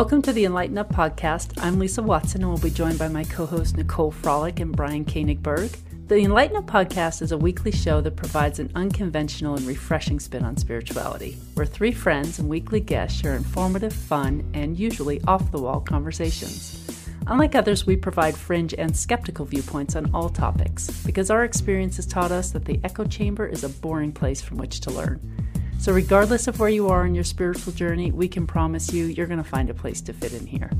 Welcome to the Enlighten Up podcast. I'm Lisa Watson and we'll be joined by my co host Nicole Frolick and Brian Koenigberg. The Enlighten Up podcast is a weekly show that provides an unconventional and refreshing spin on spirituality, where three friends and weekly guests share informative, fun, and usually off the wall conversations. Unlike others, we provide fringe and skeptical viewpoints on all topics because our experience has taught us that the echo chamber is a boring place from which to learn. So, regardless of where you are in your spiritual journey, we can promise you you're going to find a place to fit in here.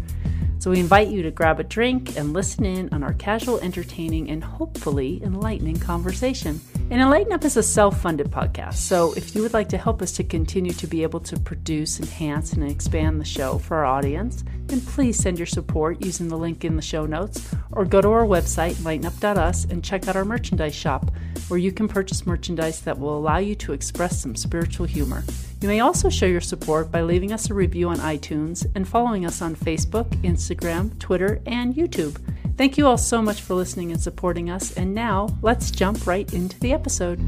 So, we invite you to grab a drink and listen in on our casual, entertaining, and hopefully enlightening conversation. And Enlighten Up is a self funded podcast. So, if you would like to help us to continue to be able to produce, enhance, and expand the show for our audience, then please send your support using the link in the show notes or go to our website, enlightenup.us, and check out our merchandise shop where you can purchase merchandise that will allow you to express some spiritual humor. You may also show your support by leaving us a review on iTunes and following us on Facebook, Instagram, Twitter, and YouTube. Thank you all so much for listening and supporting us. And now, let's jump right into the episode.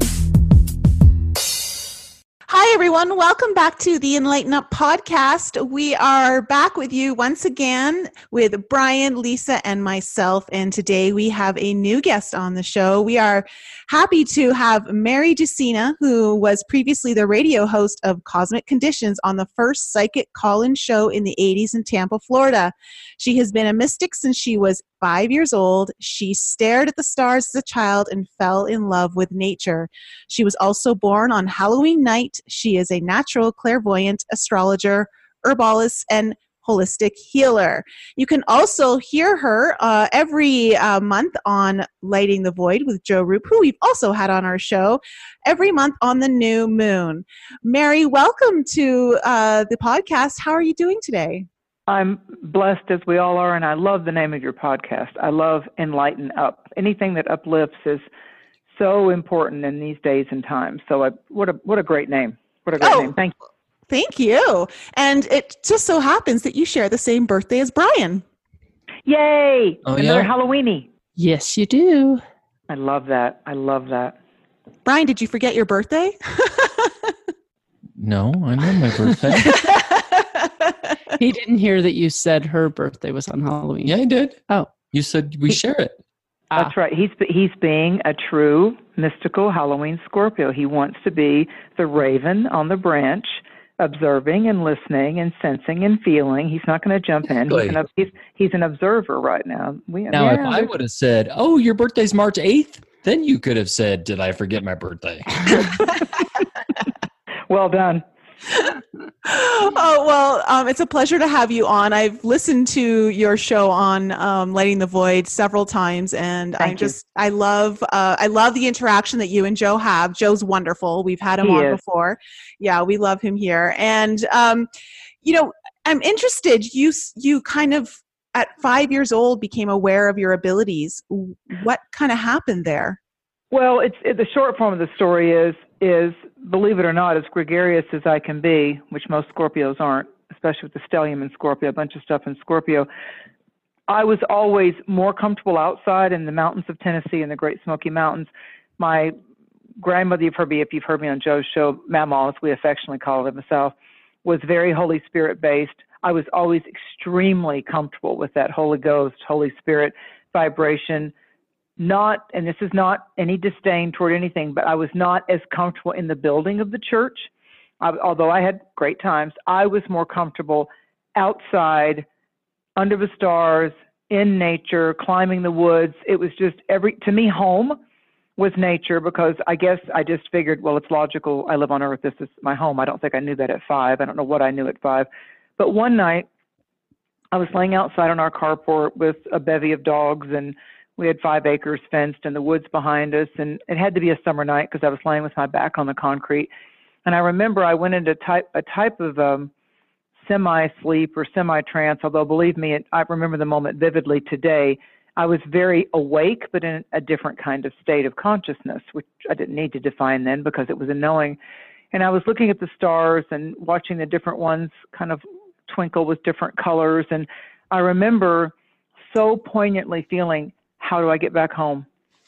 Hi, everyone. Welcome back to the Enlighten Up podcast. We are back with you once again with Brian, Lisa, and myself. And today we have a new guest on the show. We are happy to have Mary Dusina, who was previously the radio host of Cosmic Conditions on the first psychic call in show in the 80s in Tampa, Florida. She has been a mystic since she was five years old. She stared at the stars as a child and fell in love with nature. She was also born on Halloween night. She is a natural clairvoyant, astrologer, herbalist, and holistic healer. You can also hear her uh, every uh, month on Lighting the Void with Joe Roop, who we've also had on our show every month on the new moon. Mary, welcome to uh, the podcast. How are you doing today? I'm blessed as we all are, and I love the name of your podcast. I love Enlighten Up. Anything that uplifts is so important in these days and times. So, I, what a what a great name! What a great oh, name! Thank you. Thank you. And it just so happens that you share the same birthday as Brian. Yay! Oh, Another yeah? Halloweeny. Yes, you do. I love that. I love that. Brian, did you forget your birthday? no, I know my birthday. he didn't hear that you said her birthday was on Halloween. Yeah, he did. Oh. You said we share it. That's ah. right. He's he's being a true mystical Halloween Scorpio. He wants to be the raven on the branch observing and listening and sensing and feeling. He's not going to jump in. He's an, he's, he's an observer right now. We, now, yeah, if I would have said, "Oh, your birthday's March 8th," then you could have said, "Did I forget my birthday?" well done. Oh well um, it's a pleasure to have you on. I've listened to your show on um, lighting the void several times and i just i love uh, i love the interaction that you and joe have. Joe's wonderful. We've had him he on is. before. Yeah we love him here. And um, you know i'm interested you you kind of at five years old became aware of your abilities. What kind of happened there? Well it's it, the short form of the story is is, believe it or not, as gregarious as I can be, which most Scorpios aren't, especially with the stellium in Scorpio, a bunch of stuff in Scorpio. I was always more comfortable outside in the mountains of Tennessee and the Great Smoky Mountains. My grandmother, you've heard me, if you've heard me on Joe's show, Mama, as we affectionately call it in was very Holy Spirit based. I was always extremely comfortable with that Holy Ghost, Holy Spirit vibration not, and this is not any disdain toward anything, but I was not as comfortable in the building of the church. I, although I had great times, I was more comfortable outside, under the stars, in nature, climbing the woods. It was just every, to me, home was nature because I guess I just figured, well, it's logical. I live on earth. This is my home. I don't think I knew that at five. I don't know what I knew at five. But one night, I was laying outside on our carport with a bevy of dogs and we had five acres fenced and the woods behind us and it had to be a summer night because i was laying with my back on the concrete. And i remember i went into type a type of um semi sleep or semi trance although believe me it, i remember the moment vividly today. I was very awake but in a different kind of state of consciousness which i didn't need to define then because it was a knowing. And i was looking at the stars and watching the different ones kind of twinkle with different colors. And i remember so poignantly feeling how do I get back home?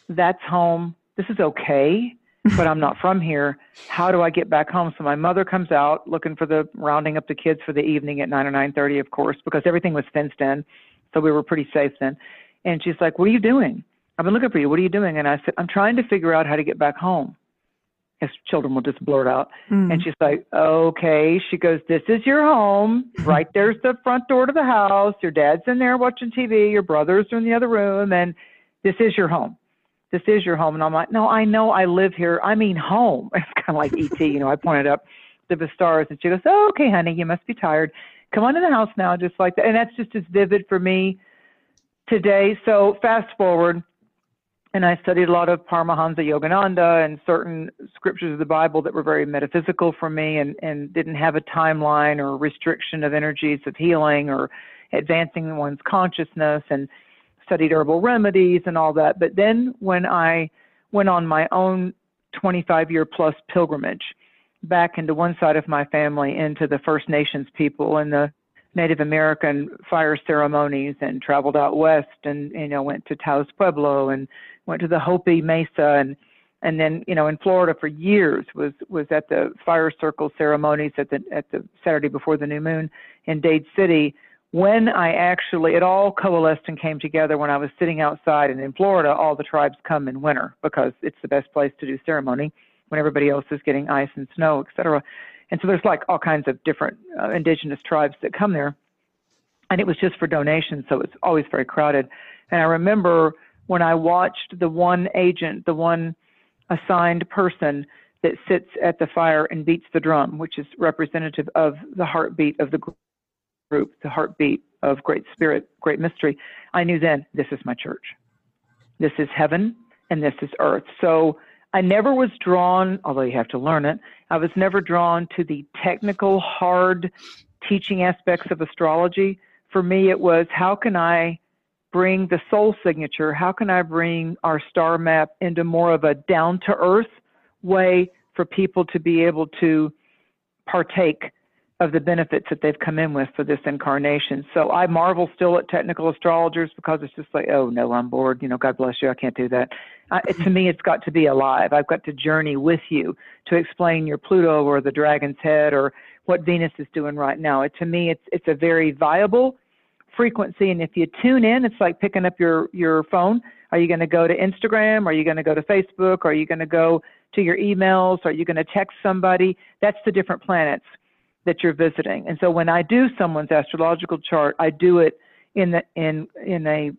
That's home. This is okay. but I'm not from here. How do I get back home? So my mother comes out looking for the rounding up the kids for the evening at nine or nine thirty, of course, because everything was fenced in, so we were pretty safe then. And she's like, "What are you doing? I've been looking for you. What are you doing?" And I said, "I'm trying to figure out how to get back home." As children will just blurt out. Mm. And she's like, okay. She goes, this is your home. Right there's the front door to the house. Your dad's in there watching TV. Your brothers are in the other room. And this is your home. This is your home. And I'm like, no, I know I live here. I mean, home. It's kind of like ET. You know, I pointed up to the stars and she goes, oh, okay, honey, you must be tired. Come on in the house now, just like that. And that's just as vivid for me today. So fast forward and I studied a lot of Paramahansa Yogananda and certain scriptures of the Bible that were very metaphysical for me and, and didn't have a timeline or restriction of energies of healing or advancing one's consciousness and studied herbal remedies and all that. But then when I went on my own 25 year plus pilgrimage back into one side of my family into the First Nations people and the Native American fire ceremonies and traveled out west and you know went to Taos Pueblo and went to the Hopi Mesa and and then you know in Florida for years was was at the fire circle ceremonies at the at the Saturday before the new moon in Dade City when I actually it all coalesced and came together when I was sitting outside and in Florida all the tribes come in winter because it's the best place to do ceremony when everybody else is getting ice and snow etc and so there's like all kinds of different uh, indigenous tribes that come there. And it was just for donations, so it's always very crowded. And I remember when I watched the one agent, the one assigned person that sits at the fire and beats the drum, which is representative of the heartbeat of the group, the heartbeat of Great Spirit, Great Mystery, I knew then this is my church. This is heaven and this is earth. So I never was drawn, although you have to learn it, I was never drawn to the technical, hard teaching aspects of astrology. For me, it was how can I bring the soul signature? How can I bring our star map into more of a down to earth way for people to be able to partake of the benefits that they've come in with for this incarnation. So I marvel still at technical astrologers because it's just like, oh no, I'm bored. You know, God bless you. I can't do that. To me, it's got to be alive. I've got to journey with you to explain your Pluto or the dragon's head or what Venus is doing right now. It, to me, it's it's a very viable frequency. And if you tune in, it's like picking up your your phone. Are you going to go to Instagram? Are you going to go to Facebook? Are you going to go to your emails? Are you going to text somebody? That's the different planets that you're visiting. And so when I do someone's astrological chart, I do it in the in in a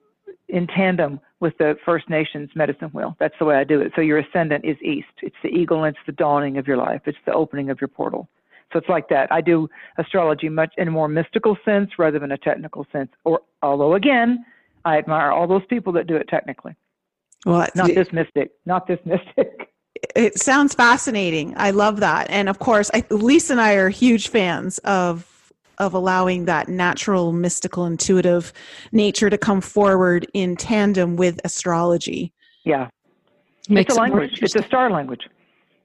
in tandem with the First Nations medicine wheel. That's the way I do it. So your ascendant is east. It's the eagle and it's the dawning of your life. It's the opening of your portal. So it's like that. I do astrology much in a more mystical sense rather than a technical sense. Or although again, I admire all those people that do it technically. Well, not this mystic, not this mystic it sounds fascinating. I love that. And of course, I, Lisa and I are huge fans of of allowing that natural, mystical, intuitive nature to come forward in tandem with astrology. Yeah. Makes it's a language. It it's a star language.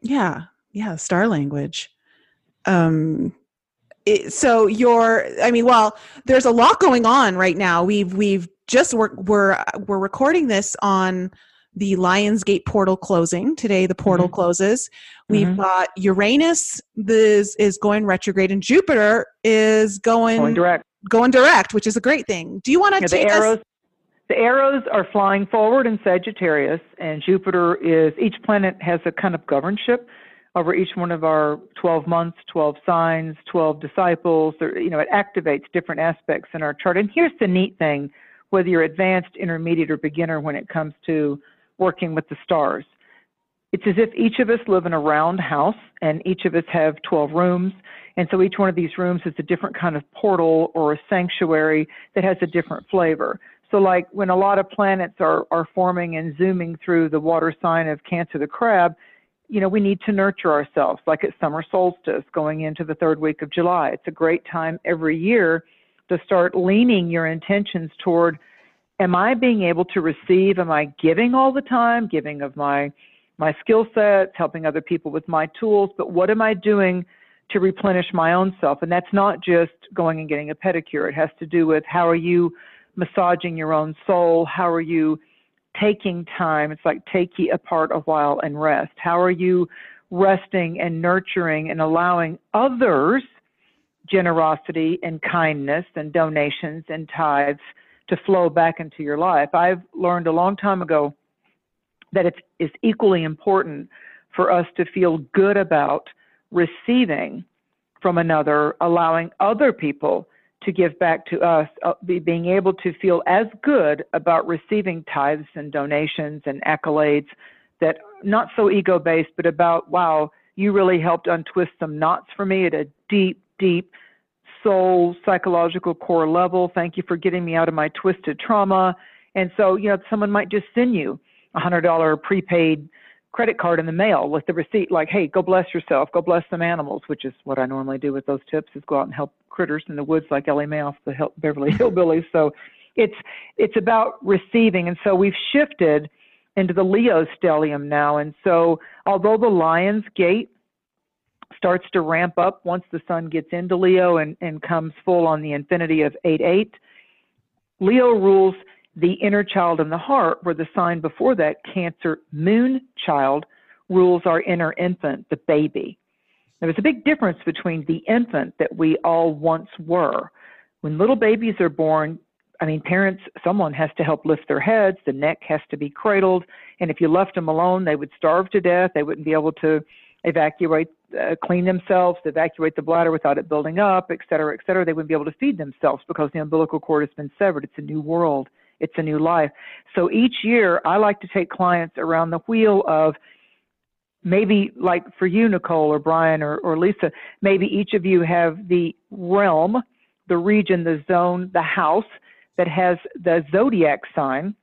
Yeah. Yeah. Star language. Um, it, so you're, I mean, well, there's a lot going on right now. We've, we've just, we're, we're, we're recording this on the Lion's Gate portal closing. Today, the portal mm-hmm. closes. We've mm-hmm. got Uranus this is going retrograde, and Jupiter is going, going direct. Going direct, which is a great thing. Do you want to yeah, take the arrows? Us- the arrows are flying forward in Sagittarius, and Jupiter is. Each planet has a kind of governship over each one of our 12 months, 12 signs, 12 disciples. Or, you know, it activates different aspects in our chart. And here's the neat thing: whether you're advanced, intermediate, or beginner when it comes to working with the stars. It's as if each of us live in a round house and each of us have 12 rooms. And so each one of these rooms is a different kind of portal or a sanctuary that has a different flavor. So like when a lot of planets are, are forming and zooming through the water sign of Cancer the Crab, you know, we need to nurture ourselves, like at summer solstice going into the third week of July. It's a great time every year to start leaning your intentions toward am I being able to receive? Am I giving all the time, giving of my my skill sets, helping other people with my tools, but what am I doing to replenish my own self? And that's not just going and getting a pedicure. It has to do with how are you massaging your own soul? How are you taking time. It's like take ye apart a while and rest. How are you resting and nurturing and allowing others generosity and kindness and donations and tithes to flow back into your life? I've learned a long time ago that it's, it's equally important for us to feel good about receiving from another, allowing other people to give back to us, uh, be, being able to feel as good about receiving tithes and donations and accolades that not so ego based, but about, wow, you really helped untwist some knots for me at a deep, deep soul psychological core level. Thank you for getting me out of my twisted trauma. And so, you know, someone might just send you a hundred dollar prepaid credit card in the mail with the receipt like hey go bless yourself go bless some animals which is what i normally do with those tips is go out and help critters in the woods like ellie mae off the beverly hillbillies. So it's it's about receiving. And so we've shifted into the leo stellium now. And so although the lion's gate starts to ramp up once the sun gets into leo and, and comes full on the infinity of 8 8 leo rules the inner child and the heart, were the sign before that, Cancer moon child, rules our inner infant, the baby. There's a big difference between the infant that we all once were. When little babies are born, I mean, parents, someone has to help lift their heads, the neck has to be cradled, and if you left them alone, they would starve to death. They wouldn't be able to evacuate, uh, clean themselves, evacuate the bladder without it building up, et cetera, et cetera. They wouldn't be able to feed themselves because the umbilical cord has been severed. It's a new world it's a new life. So each year, I like to take clients around the wheel of maybe like for you, Nicole or Brian or, or Lisa, maybe each of you have the realm, the region, the zone, the house that has the zodiac sign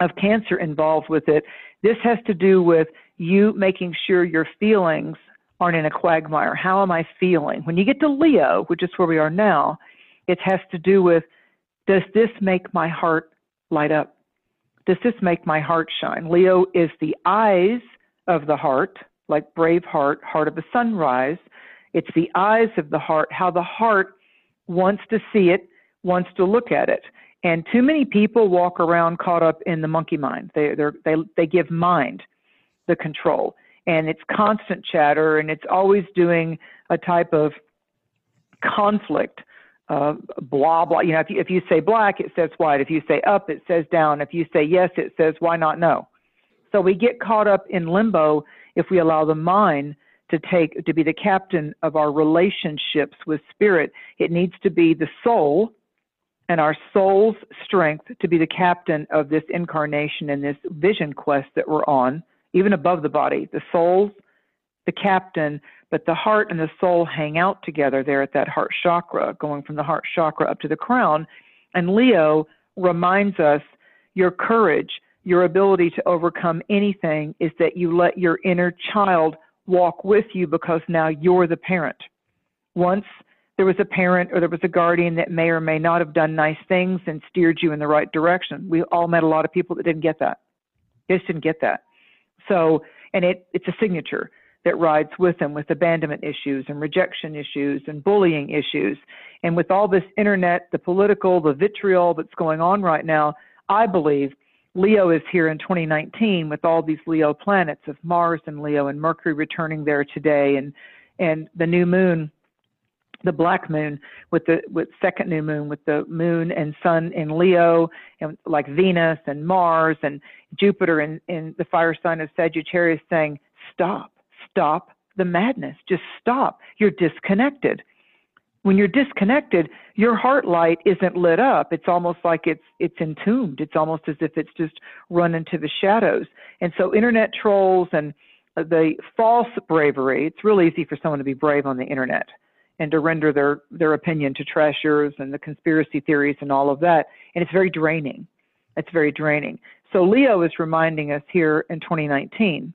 of Cancer involved with it. This has to do with you making sure your feelings aren't in a quagmire. How am I feeling? When you get to Leo, which is where we are now, it has to do with does this make my heart light up? Does this make my heart shine? Leo is the eyes of the heart, like brave heart, heart of the sunrise. It's the eyes of the heart, how the heart wants to see it, wants to look at it. And too many people walk around caught up in the monkey mind. They they they give mind the control, and it's constant chatter, and it's always doing a type of conflict uh, blah blah. You know, if you, if you say black, it says white. If you say up, it says down. If you say yes, it says why not no. So we get caught up in limbo if we allow the mind to take to be the captain of our relationships with spirit. It needs to be the soul and our soul's strength to be the captain of this incarnation and this vision quest that we're on, even above the body. The soul's the captain but the heart and the soul hang out together there at that heart chakra, going from the heart chakra up to the crown. And Leo reminds us your courage, your ability to overcome anything is that you let your inner child walk with you because now you're the parent. Once there was a parent or there was a guardian that may or may not have done nice things and steered you in the right direction. We all met a lot of people that didn't get that. They just didn't get that. So, and it, it's a signature that rides with them with abandonment issues and rejection issues and bullying issues. And with all this internet, the political, the vitriol that's going on right now, I believe Leo is here in 2019 with all these Leo planets of Mars and Leo and Mercury returning there today and and the new moon the black moon with the with second new moon with the moon and sun in Leo and like Venus and Mars and Jupiter in, in the fire sign of Sagittarius saying stop stop the madness. Just stop. You're disconnected. When you're disconnected, your heart light isn't lit up. It's almost like it's it's entombed. It's almost as if it's just run into the shadows. And so internet trolls and the false bravery, it's really easy for someone to be brave on the internet and to render their, their opinion to trash yours and the conspiracy theories and all of that. And it's very draining. It's very draining. So Leo is reminding us here in 2019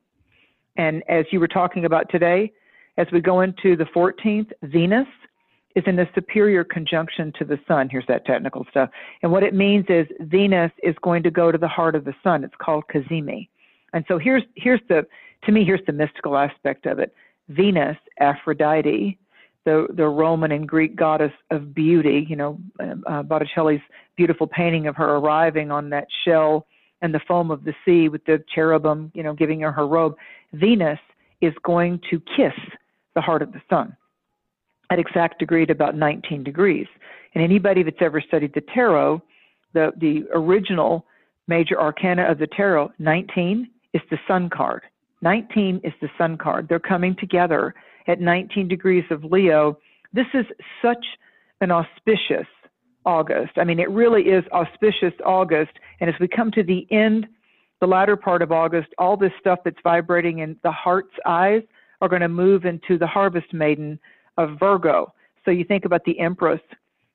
and as you were talking about today, as we go into the 14th, Venus is in a superior conjunction to the sun. Here's that technical stuff. And what it means is Venus is going to go to the heart of the sun. It's called Cazimi. And so here's here's the to me here's the mystical aspect of it. Venus, Aphrodite, the the Roman and Greek goddess of beauty. You know, uh, Botticelli's beautiful painting of her arriving on that shell and the foam of the sea with the cherubim, you know, giving her her robe, Venus is going to kiss the heart of the sun at exact degree at about 19 degrees. And anybody that's ever studied the tarot, the, the original major arcana of the tarot, 19 is the sun card. 19 is the sun card. They're coming together at 19 degrees of Leo. This is such an auspicious August. I mean, it really is auspicious August. And as we come to the end, the latter part of August, all this stuff that's vibrating in the heart's eyes are going to move into the harvest maiden of Virgo. So you think about the Empress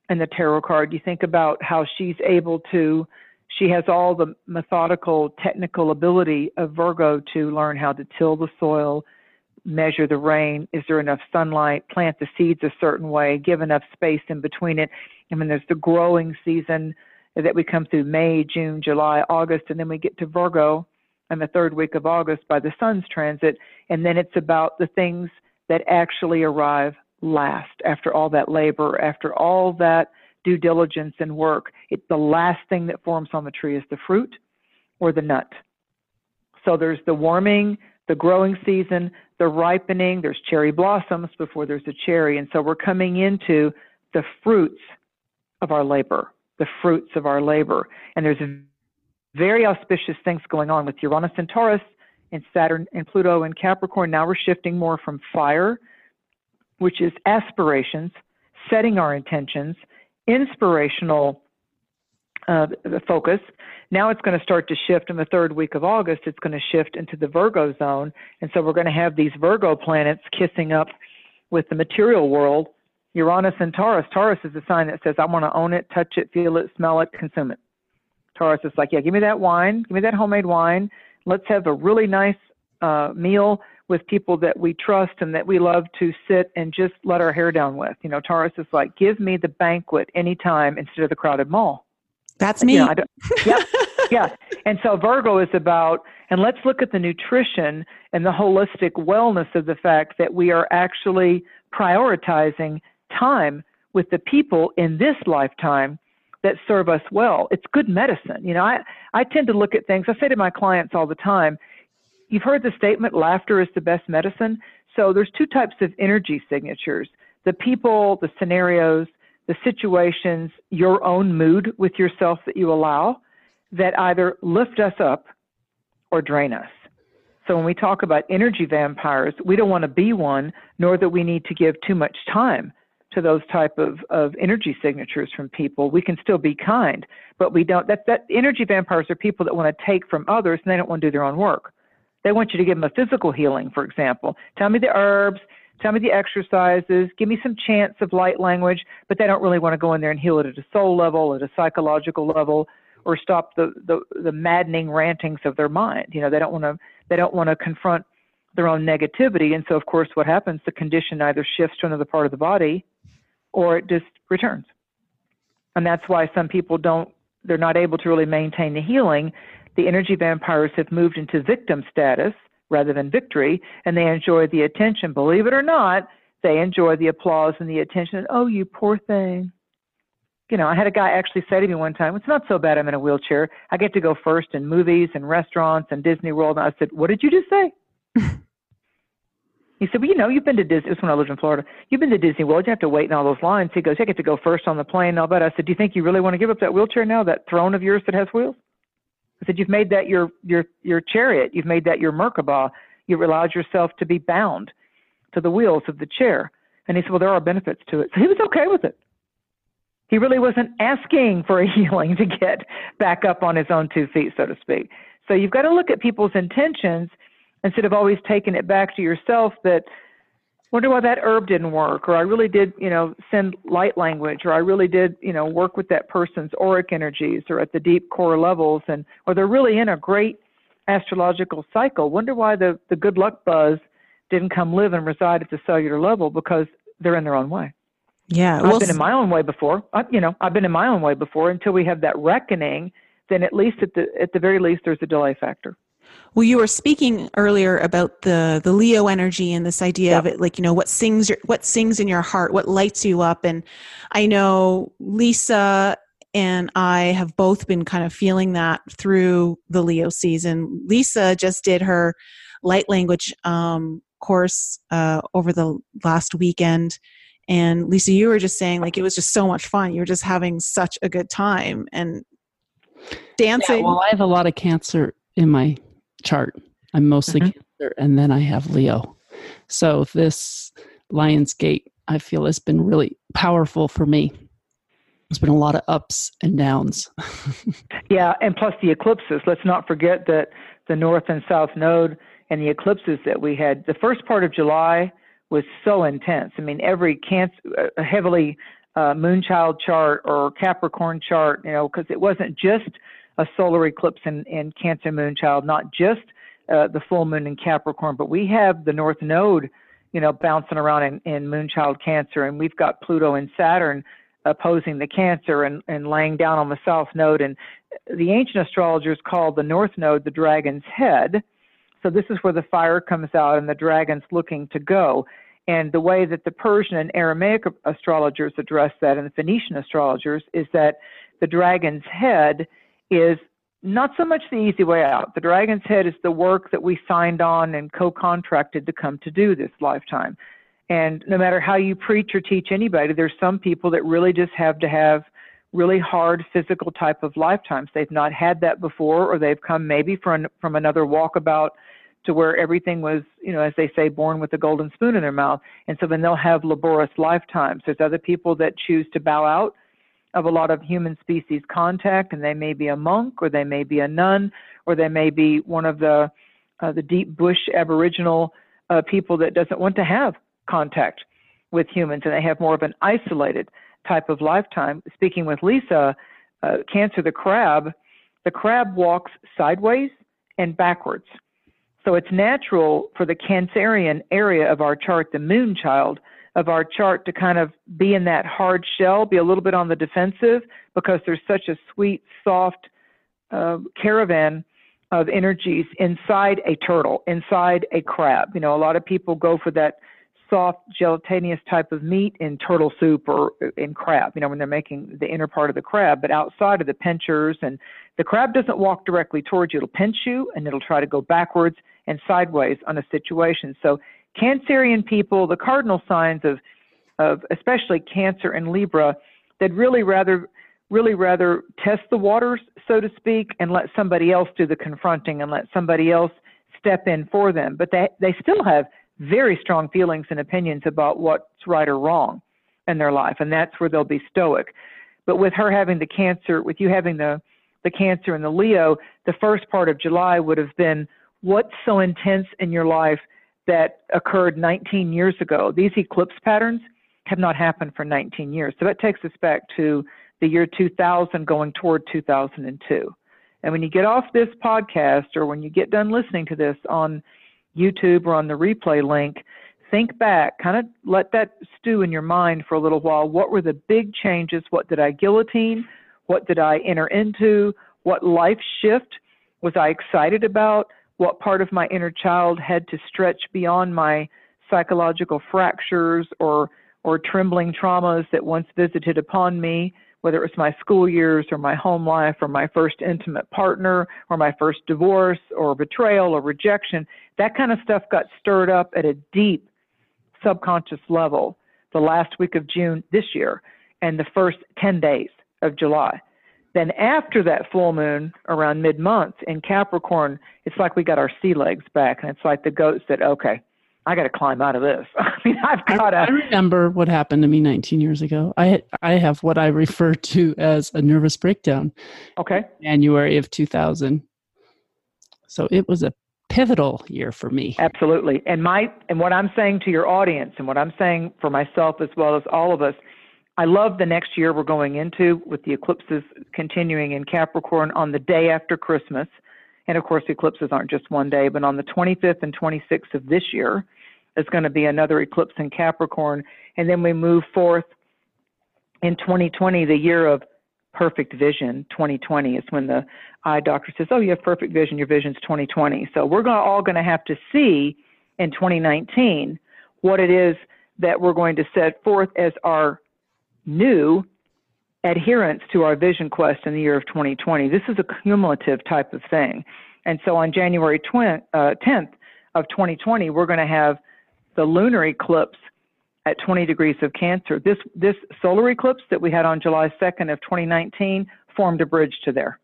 and the tarot card, you think about how she's able to, she has all the methodical, technical ability of Virgo to learn how to till the soil, measure the rain, is there enough sunlight, plant the seeds a certain way, give enough space in between it. I mean, there's the growing season that we come through May, June, July, August, and then we get to Virgo in the third week of August by the sun's transit. And then it's about the things that actually arrive last after all that labor, after all that due diligence and work. It, the last thing that forms on the tree is the fruit or the nut. So there's the warming, the growing season, the ripening, there's cherry blossoms before there's a cherry. And so we're coming into the fruits of our labor, the fruits of our labor. And there's very auspicious things going on with Uranus and Taurus and Saturn and Pluto and Capricorn. Now we're shifting more from fire which is aspirations, setting our intentions, inspirational uh, the focus. Now it's going to start to shift in the third week of August. It's going to shift into the Virgo zone. And so we're going to have these Virgo planets kissing up with the material world. Uranus and Taurus. Taurus is a sign that says, I want to own it, touch it, feel it, smell it, consume it. Taurus is like, yeah, give me that wine, give me that homemade wine. Let's have a really nice uh, meal with people that we trust and that we love to sit and just let our hair down with. You know, Taurus is like, give me the banquet anytime instead of the crowded mall. That's me. You know, yeah, yeah. And so Virgo is about, and let's look at the nutrition and the holistic wellness of the fact that we are actually prioritizing time with the people in this lifetime that serve us well. It's good medicine. You know, I, I tend to look at things, I say to my clients all the time, you've heard the statement laughter is the best medicine. So there's two types of energy signatures the people, the scenarios, the situations, your own mood with yourself that you allow that either lift us up or drain us. So when we talk about energy vampires, we don't want to be one, nor that we need to give too much time to those type of, of energy signatures from people. We can still be kind, but we don't that that energy vampires are people that want to take from others and they don't want to do their own work. They want you to give them a physical healing, for example. Tell me the herbs, tell me the exercises, give me some chants of light language, but they don't really want to go in there and heal it at a soul level, at a psychological level, or stop the, the, the maddening rantings of their mind. You know, they don't want to they don't want to confront their own negativity. And so of course what happens, the condition either shifts to another part of the body or it just returns. And that's why some people don't they're not able to really maintain the healing the energy vampires have moved into victim status rather than victory, and they enjoy the attention. Believe it or not, they enjoy the applause and the attention. Oh, you poor thing. You know, I had a guy actually say to me one time, It's not so bad I'm in a wheelchair. I get to go first in movies and restaurants and Disney World. And I said, What did you just say? he said, Well, you know, you've been to Disney. This when I lived in Florida. You've been to Disney World. You have to wait in all those lines. He goes, I get to go first on the plane and all that. I said, Do you think you really want to give up that wheelchair now, that throne of yours that has wheels? I said, You've made that your your your chariot, you've made that your Merkaba, you've allowed yourself to be bound to the wheels of the chair. And he said, Well, there are benefits to it. So he was okay with it. He really wasn't asking for a healing to get back up on his own two feet, so to speak. So you've got to look at people's intentions instead of always taking it back to yourself that wonder why that herb didn't work or i really did you know send light language or i really did you know work with that person's auric energies or at the deep core levels and or they're really in a great astrological cycle. Wonder why the the good luck buzz didn't come live and reside at the cellular level because they're in their own way. Yeah well, i've been in my own way before. I, you know i've been in my own way before. Until we have that reckoning then at least at the at the very least there's a delay factor well, you were speaking earlier about the the Leo energy and this idea yeah. of it, like you know, what sings your, what sings in your heart, what lights you up, and I know Lisa and I have both been kind of feeling that through the Leo season. Lisa just did her light language um, course uh, over the last weekend. And Lisa, you were just saying like it was just so much fun. You were just having such a good time and dancing. Yeah, well, I have a lot of Cancer in my chart. I'm mostly mm-hmm. Cancer, and then I have Leo. So this Lion's Gate, I feel, has been really powerful for me. There's been a lot of ups and downs. yeah, and plus the eclipses. Let's not forget that the north and south node and the eclipses that we had. The first part of July was so intense. I mean, every cancer, uh, heavily uh, moonchild chart or Capricorn chart, you know, because it wasn't just a solar eclipse in, in Cancer moonchild, not just uh, the full moon in Capricorn, but we have the North Node, you know, bouncing around in, in moonchild Cancer, and we've got Pluto and Saturn opposing the Cancer and, and laying down on the South Node. And the ancient astrologers called the North Node the dragon's head. So this is where the fire comes out and the dragon's looking to go. And the way that the Persian and Aramaic astrologers address that and the Phoenician astrologers is that the dragon's head is not so much the easy way out. The dragon's head is the work that we signed on and co contracted to come to do this lifetime. And no matter how you preach or teach anybody, there's some people that really just have to have really hard physical type of lifetimes. They've not had that before, or they've come maybe from from another walkabout to where everything was, you know, as they say, born with a golden spoon in their mouth. And so then they'll have laborious lifetimes. There's other people that choose to bow out of a lot of human species contact, and they may be a monk, or they may be a nun, or they may be one of the uh, the deep bush Aboriginal uh, people that doesn't want to have contact with humans, and they have more of an isolated type of lifetime. Speaking with Lisa, uh, Cancer the crab, the crab walks sideways and backwards. So it's natural for the Cancerian area of our chart, the moon child, of our chart to kind of be in that hard shell, be a little bit on the defensive because there's such a sweet, soft uh, caravan of energies inside a turtle, inside a crab. You know, a lot of people go for that soft, gelatinous type of meat in turtle soup or in crab, you know, when they're making the inner part of the crab, but outside of the pinchers and the crab doesn't walk directly towards you. It'll pinch you and it'll try to go backwards and sideways on a situation. So Cancerian people, the cardinal signs of, of especially Cancer and Libra, they'd really rather really rather test the waters, so to speak, and let somebody else do the confronting and let somebody else step in for them. But they they still have very strong feelings and opinions about what's right or wrong in their life, and that's where they'll be stoic. But with her having the cancer, with you having the the cancer and the Leo, the first part of July would have been what's so intense in your life that occurred 19 years ago. These eclipse patterns have not happened for 19 years. So that takes us back to the year 2000 going toward 2002. And when you get off this podcast or when you get done listening to this on YouTube or on the replay link, think back, kind of let that stew in your mind for a little while. What were the big changes? What did I guillotine? What did I enter into? What life shift was I excited about? What part of my inner child had to stretch beyond my psychological fractures or or trembling traumas that once visited upon me, whether it was my school years or my home life or my first intimate partner or my first divorce or betrayal or rejection, that kind of stuff got stirred up at a deep subconscious level the last week of June this year and the first 10 days of July. Then after that full moon around mid month in Capricorn, it's like we got our sea legs back, and it's like the goat said, "Okay, I got to climb out of this. I mean, I've got to." I, I remember what happened to me 19 years ago. I I have what I refer to as a nervous breakdown. Okay. January of 2000. So it was a pivotal year for me. Absolutely. And my and what I'm saying to your audience and what I'm saying for myself as well as all of us I love the next year we're going into with the eclipses continuing in Capricorn on the day after Christmas. And of course, eclipses aren't just one day, but on the 25th and 26th of this year is going to be another eclipse in Capricorn. And then we move forth in 2020, the year of perfect vision. 2020 is when the eye doctor says, Oh, you have perfect vision. Your vision's 2020. So we're going all going to have to see in 2019 what it is that we're going to set forth as our new adherence to our vision quest in the year of 2020. This is a cumulative type of thing. And so on January 20, uh, 10th of 2020, we're going to have the lunar eclipse at 20 degrees of Cancer. This, this solar eclipse that we had on July 2nd of 2019 formed a bridge to there.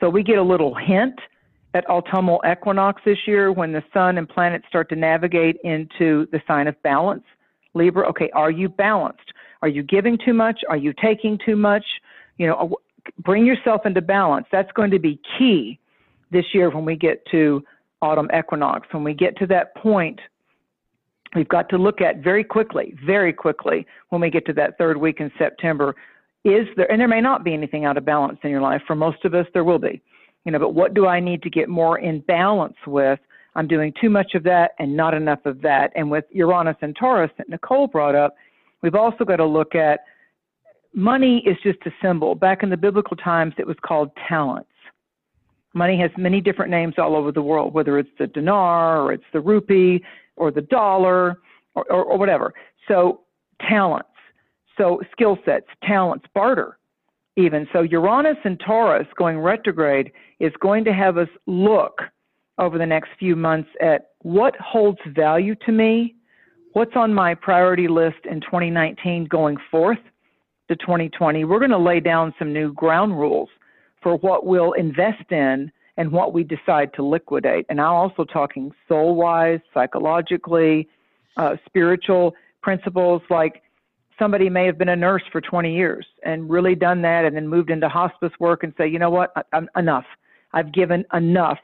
So we get a little hint at autumnal equinox this year when the sun and planets start to navigate into the sign of balance. Libra, okay, are you balanced? Are you giving too much? Are you taking too much? You know, bring yourself into balance. That's going to be key this year when we get to autumn equinox. When we get to that point, we've got to look at very quickly, very quickly, when we get to that third week in September, is there, and there may not be anything out of balance in your life. For most of us, there will be. You know, but what do I need to get more in balance with? I'm doing too much of that and not enough of that. And with Uranus and Taurus that Nicole brought up, we've also got to look at money is just a symbol. Back in the biblical times, it was called talents. Money has many different names all over the world, whether it's the dinar or it's the rupee or the dollar or, or, or whatever. So talents. So skill sets, talents, barter, even. So Uranus and Taurus going retrograde is going to have us look over the next few months at what holds value to me, what's on my priority list in 2019 going forth to 2020. We're going to lay down some new ground rules for what we'll invest in and what we decide to liquidate. And I'm also talking soul wise, psychologically, uh, spiritual principles like somebody may have been a nurse for 20 years and really done that and then moved into hospice work and say, you know what, I'm enough. I've given enough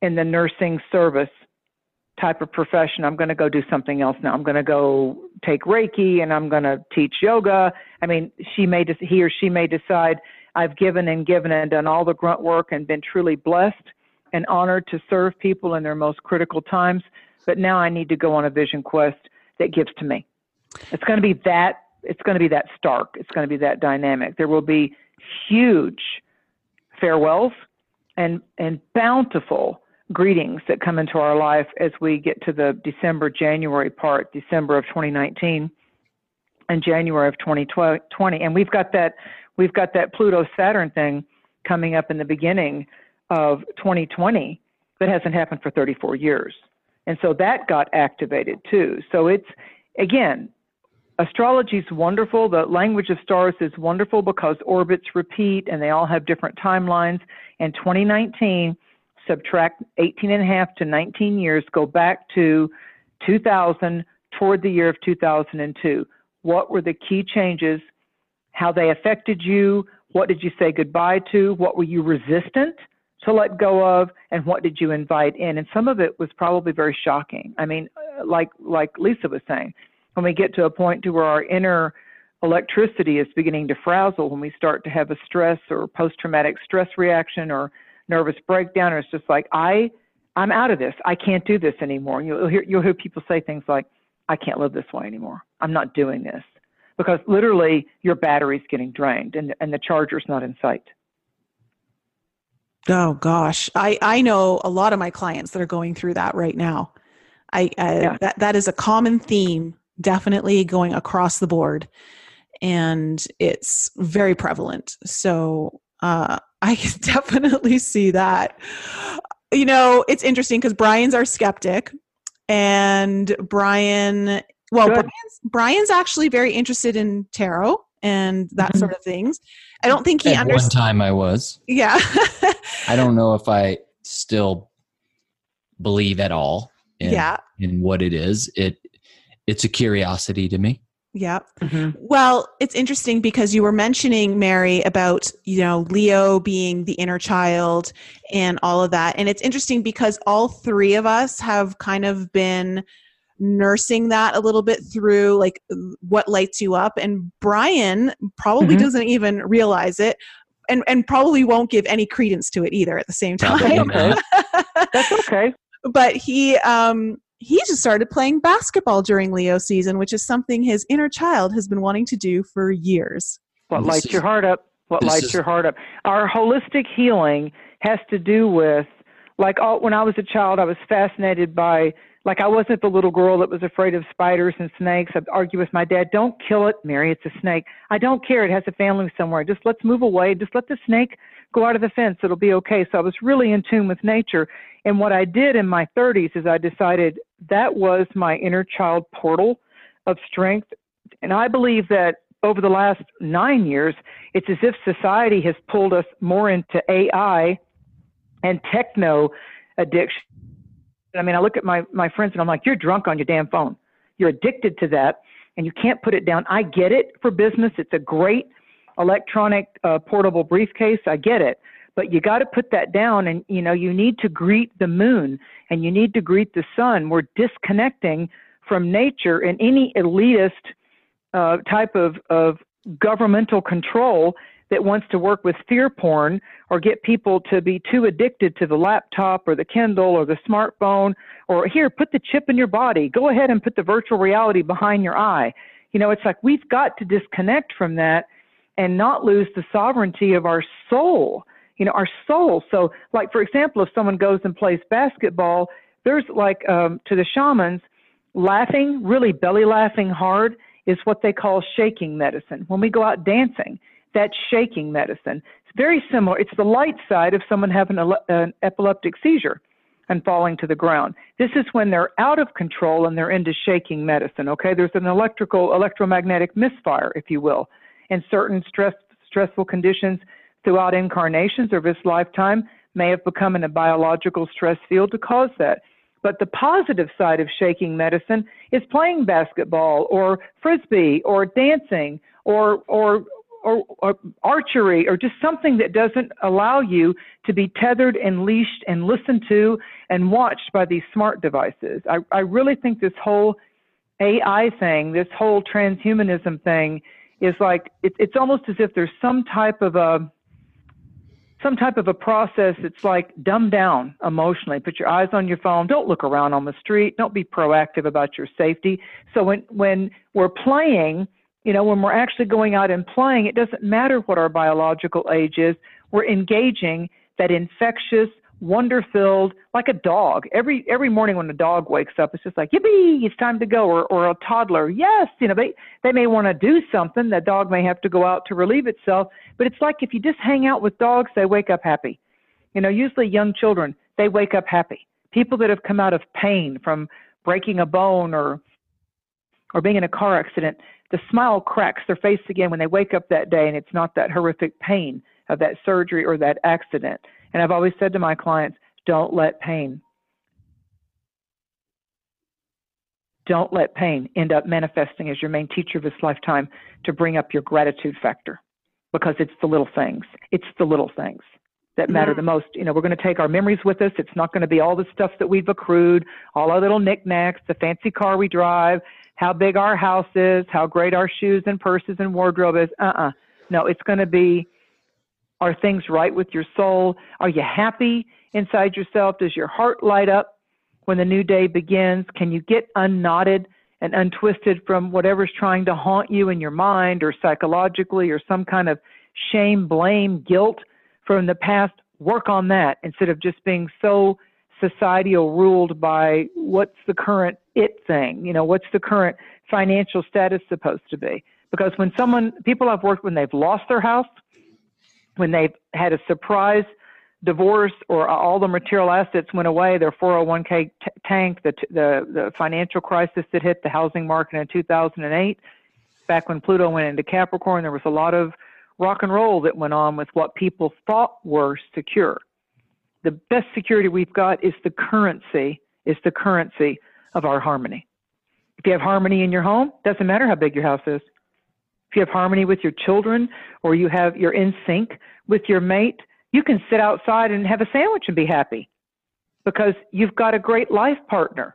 in the nursing service type of profession. I'm going to go do something else now. I'm going to go take Reiki and I'm going to teach yoga. I mean, she may, he or she may decide I've given and given and done all the grunt work and been truly blessed and honored to serve people in their most critical times. But now I need to go on a vision quest that gives to me. It's going to be that it's going to be that stark. It's going to be that dynamic. There will be huge farewells and and bountiful greetings that come into our life as we get to the December January part, December of 2019 and January of 2020. And we've got that we've got that Pluto Saturn thing coming up in the beginning of 2020 that hasn't happened for 34 years. And so that got activated too. So it's again, astrology is wonderful. The language of stars is wonderful because orbits repeat and they all have different timelines. And 2019, subtract 18 and a half to 19 years, go back to 2000 toward the year of 2002. What were the key changes? How they affected you? What did you say goodbye to? What were you resistant to let go of? And what did you invite in? And some of it was probably very shocking. I mean, uh, like like Lisa was saying, when we get to a point to where our inner electricity is beginning to frazzle when we start to have a stress or post-traumatic stress reaction or nervous breakdown or it's just like i i'm out of this. I can't do this anymore. You'll hear you'll hear people say things like i can't live this way anymore. I'm not doing this. Because literally your battery's getting drained and and the charger's not in sight. Oh gosh. I i know a lot of my clients that are going through that right now. I, I yeah. that that is a common theme definitely going across the board. And it's very prevalent. So uh, i can definitely see that. You know it's interesting because brian's our skeptic and brian well brian's, brian's, actually very interested in tarot and that mm-hmm. sort of things. I don't think he understands one time i was. Yeah. I don't know if i still believe at all in, yeah. in what it is. It it's a curiosity to me. Yeah. Mm-hmm. Well, it's interesting because you were mentioning Mary about, you know, Leo being the inner child and all of that. And it's interesting because all three of us have kind of been nursing that a little bit through like what lights you up and Brian probably mm-hmm. doesn't even realize it and and probably won't give any credence to it either at the same time. That's okay. but he um he just started playing basketball during Leo season, which is something his inner child has been wanting to do for years. What this lights is, your heart up? What lights is, your heart up? Our holistic healing has to do with like all, when I was a child, I was fascinated by like I wasn't the little girl that was afraid of spiders and snakes. I'd argue with my dad, "Don't kill it, Mary. It's a snake. I don't care. It has a family somewhere. Just let's move away. Just let the snake go out of the fence. It'll be okay." So I was really in tune with nature. And what I did in my 30s is I decided that was my inner child portal of strength. And I believe that over the last nine years, it's as if society has pulled us more into AI and techno addiction. I mean, I look at my, my friends and I'm like, you're drunk on your damn phone. You're addicted to that and you can't put it down. I get it for business. It's a great electronic uh, portable briefcase. I get it. But you got to put that down and, you know, you need to greet the moon and you need to greet the sun. We're disconnecting from nature and any elitist uh, type of, of governmental control that wants to work with fear porn or get people to be too addicted to the laptop or the Kindle or the smartphone or here, put the chip in your body. Go ahead and put the virtual reality behind your eye. You know, it's like we've got to disconnect from that and not lose the sovereignty of our soul. You know, our soul. So, like, for example, if someone goes and plays basketball, there's like um, to the shamans, laughing, really belly laughing hard is what they call shaking medicine. When we go out dancing, that's shaking medicine. It's very similar. It's the light side of someone having an epileptic seizure and falling to the ground. This is when they're out of control and they're into shaking medicine. Okay, there's an electrical electromagnetic misfire, if you will, and certain stress stressful conditions throughout incarnations or this lifetime may have become in a biological stress field to cause that. But the positive side of shaking medicine is playing basketball or frisbee or dancing or or or, or, archery or just something that doesn't allow you to be tethered and leashed and listened to and watched by these smart devices. I, I really think this whole AI thing, this whole transhumanism thing, is like it, it's almost as if there's some type of a some type of a process that's like dumb down emotionally. Put your eyes on your phone. Don't look around on the street. Don't be proactive about your safety. So when when we're playing, you know, when we're actually going out and playing, it doesn't matter what our biological age is. We're engaging that infectious wonder filled, like a dog. Every every morning when a dog wakes up, it's just like yippee, it's time to go. Or or a toddler, yes, you know they they may want to do something. The dog may have to go out to relieve itself, but it's like if you just hang out with dogs, they wake up happy. You know, usually young children they wake up happy. People that have come out of pain from breaking a bone or or being in a car accident, the smile cracks their face again when they wake up that day, and it's not that horrific pain of that surgery or that accident. And I've always said to my clients, don't let pain, don't let pain end up manifesting as your main teacher of this lifetime to bring up your gratitude factor because it's the little things. It's the little things that matter mm-hmm. the most. You know, we're going to take our memories with us. It's not going to be all the stuff that we've accrued, all our little knickknacks, the fancy car we drive, how big our house is, how great our shoes and purses and wardrobe is. Uh uh No, it's going to be are things right with your soul? Are you happy inside yourself? Does your heart light up when the new day begins? Can you get unknotted and untwisted from whatever's trying to haunt you in your mind or psychologically or some kind of shame, blame, guilt from the past? Work on that instead of just being so societal ruled by what's the current it thing, you know, what's the current financial status supposed to be? Because when someone, people I've worked when they've lost their house, when they've had a surprise divorce or all the material assets went away, their 401k t- tank, the, t- the, the financial crisis that hit the housing market in 2008, back when Pluto went into Capricorn, there was a lot of rock and roll that went on with what people thought were secure. The best security we've got is the currency, is the currency of our harmony. If you have harmony in your home, doesn't matter how big your house is. If you have harmony with your children or you have you're in sync with your mate, you can sit outside and have a sandwich and be happy because you've got a great life partner.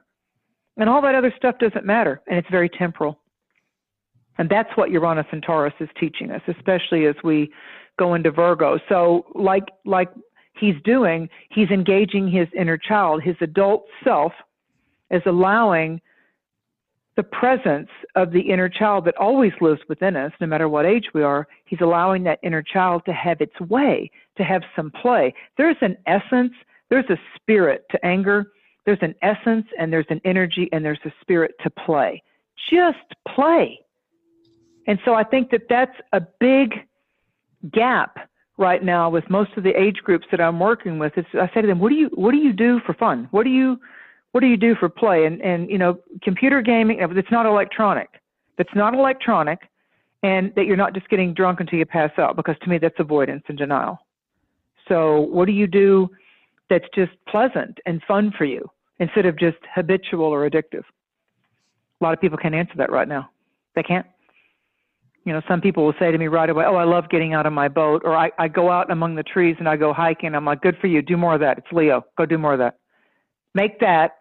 And all that other stuff doesn't matter and it's very temporal. And that's what Uranus and Taurus is teaching us, especially as we go into Virgo. So like like he's doing, he's engaging his inner child, his adult self is allowing the presence of the inner child that always lives within us, no matter what age we are, he's allowing that inner child to have its way, to have some play. There's an essence, there's a spirit to anger, there's an essence, and there's an energy, and there's a spirit to play. Just play. And so I think that that's a big gap right now with most of the age groups that I'm working with. Is I say to them, "What do you What do you do for fun? What do you What do you do for play?" And and you know, computer gaming. Uh, it's not electronic. It's not electronic, and that you're not just getting drunk until you pass out. Because to me, that's avoidance and denial. So, what do you do that's just pleasant and fun for you instead of just habitual or addictive? A lot of people can't answer that right now. They can't. You know, some people will say to me right away, Oh, I love getting out of my boat, or I, I go out among the trees and I go hiking. I'm like, Good for you. Do more of that. It's Leo. Go do more of that. Make that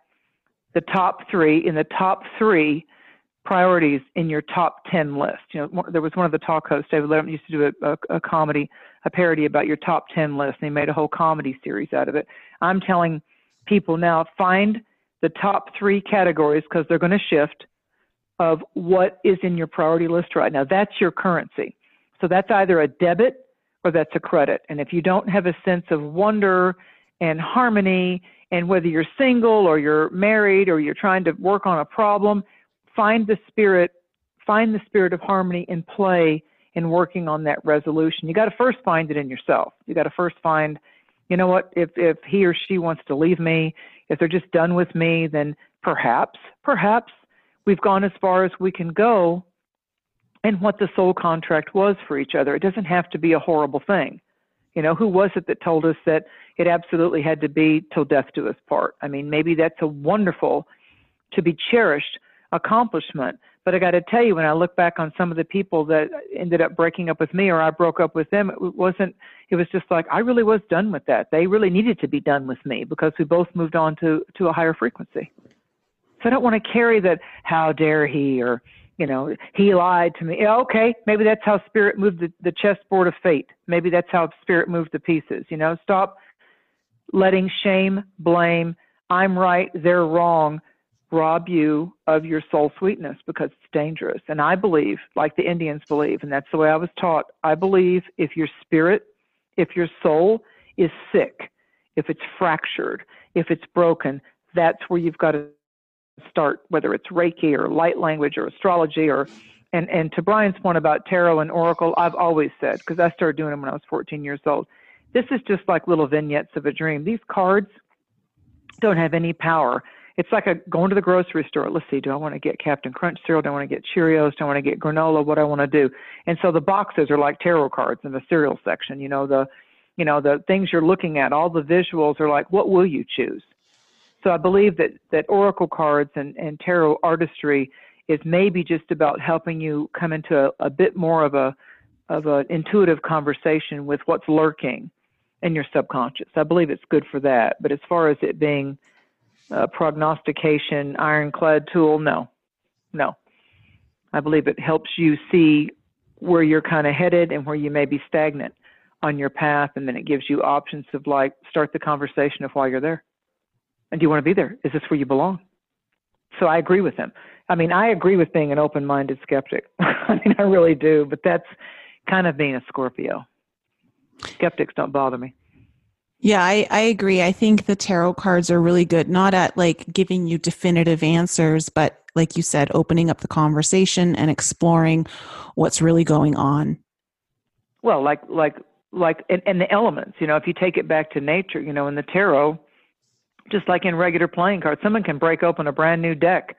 the top three in the top three priorities in your top 10 list. You know, there was one of the talk hosts, David Letterman, used to do a, a, a comedy, a parody about your top 10 list, and he made a whole comedy series out of it. I'm telling people now, find the top three categories because they're going to shift of what is in your priority list right now. That's your currency. So that's either a debit or that's a credit. And if you don't have a sense of wonder and harmony, and whether you're single or you're married or you're trying to work on a problem, find the spirit, find the spirit of harmony and play in working on that resolution. You got to first find it in yourself. You got to first find, you know what, if if he or she wants to leave me, if they're just done with me, then perhaps, perhaps we've gone as far as we can go and what the soul contract was for each other. It doesn't have to be a horrible thing. You know, who was it that told us that it absolutely had to be till death do us part? I mean, maybe that's a wonderful, to be cherished accomplishment. But I got to tell you, when I look back on some of the people that ended up breaking up with me or I broke up with them, it wasn't, it was just like, I really was done with that. They really needed to be done with me because we both moved on to, to a higher frequency. So I don't want to carry that, how dare he, or, you know, he lied to me. Okay, maybe that's how spirit moved the, the chessboard of fate. Maybe that's how spirit moved the pieces. You know, stop letting shame, blame, I'm right, they're wrong, rob you of your soul sweetness because it's dangerous. And I believe, like the Indians believe, and that's the way I was taught, I believe if your spirit, if your soul is sick, if it's fractured, if it's broken, that's where you've got to start, whether it's Reiki or light language or astrology or and and to Brian's point about tarot and oracle, I've always said because I started doing them when I was 14 years old. This is just like little vignettes of a dream. These cards don't have any power. It's like a going to the grocery store. Let's see, do I want to get Captain Crunch cereal? Do I want to get Cheerios? Do I want to get granola? What do I want to do? And so the boxes are like tarot cards in the cereal section. You know the, you know the things you're looking at. All the visuals are like, what will you choose? So I believe that, that oracle cards and, and tarot artistry is maybe just about helping you come into a, a bit more of a of an intuitive conversation with what's lurking in your subconscious. I believe it's good for that. But as far as it being a prognostication ironclad tool, no, no. I believe it helps you see where you're kind of headed and where you may be stagnant on your path, and then it gives you options of like start the conversation of why you're there. And do you want to be there? Is this where you belong? So I agree with him. I mean, I agree with being an open minded skeptic. I mean, I really do, but that's kind of being a Scorpio. Skeptics don't bother me. Yeah, I, I agree. I think the tarot cards are really good, not at like giving you definitive answers, but like you said, opening up the conversation and exploring what's really going on. Well, like, like, like, and, and the elements, you know, if you take it back to nature, you know, in the tarot, just like in regular playing cards, someone can break open a brand new deck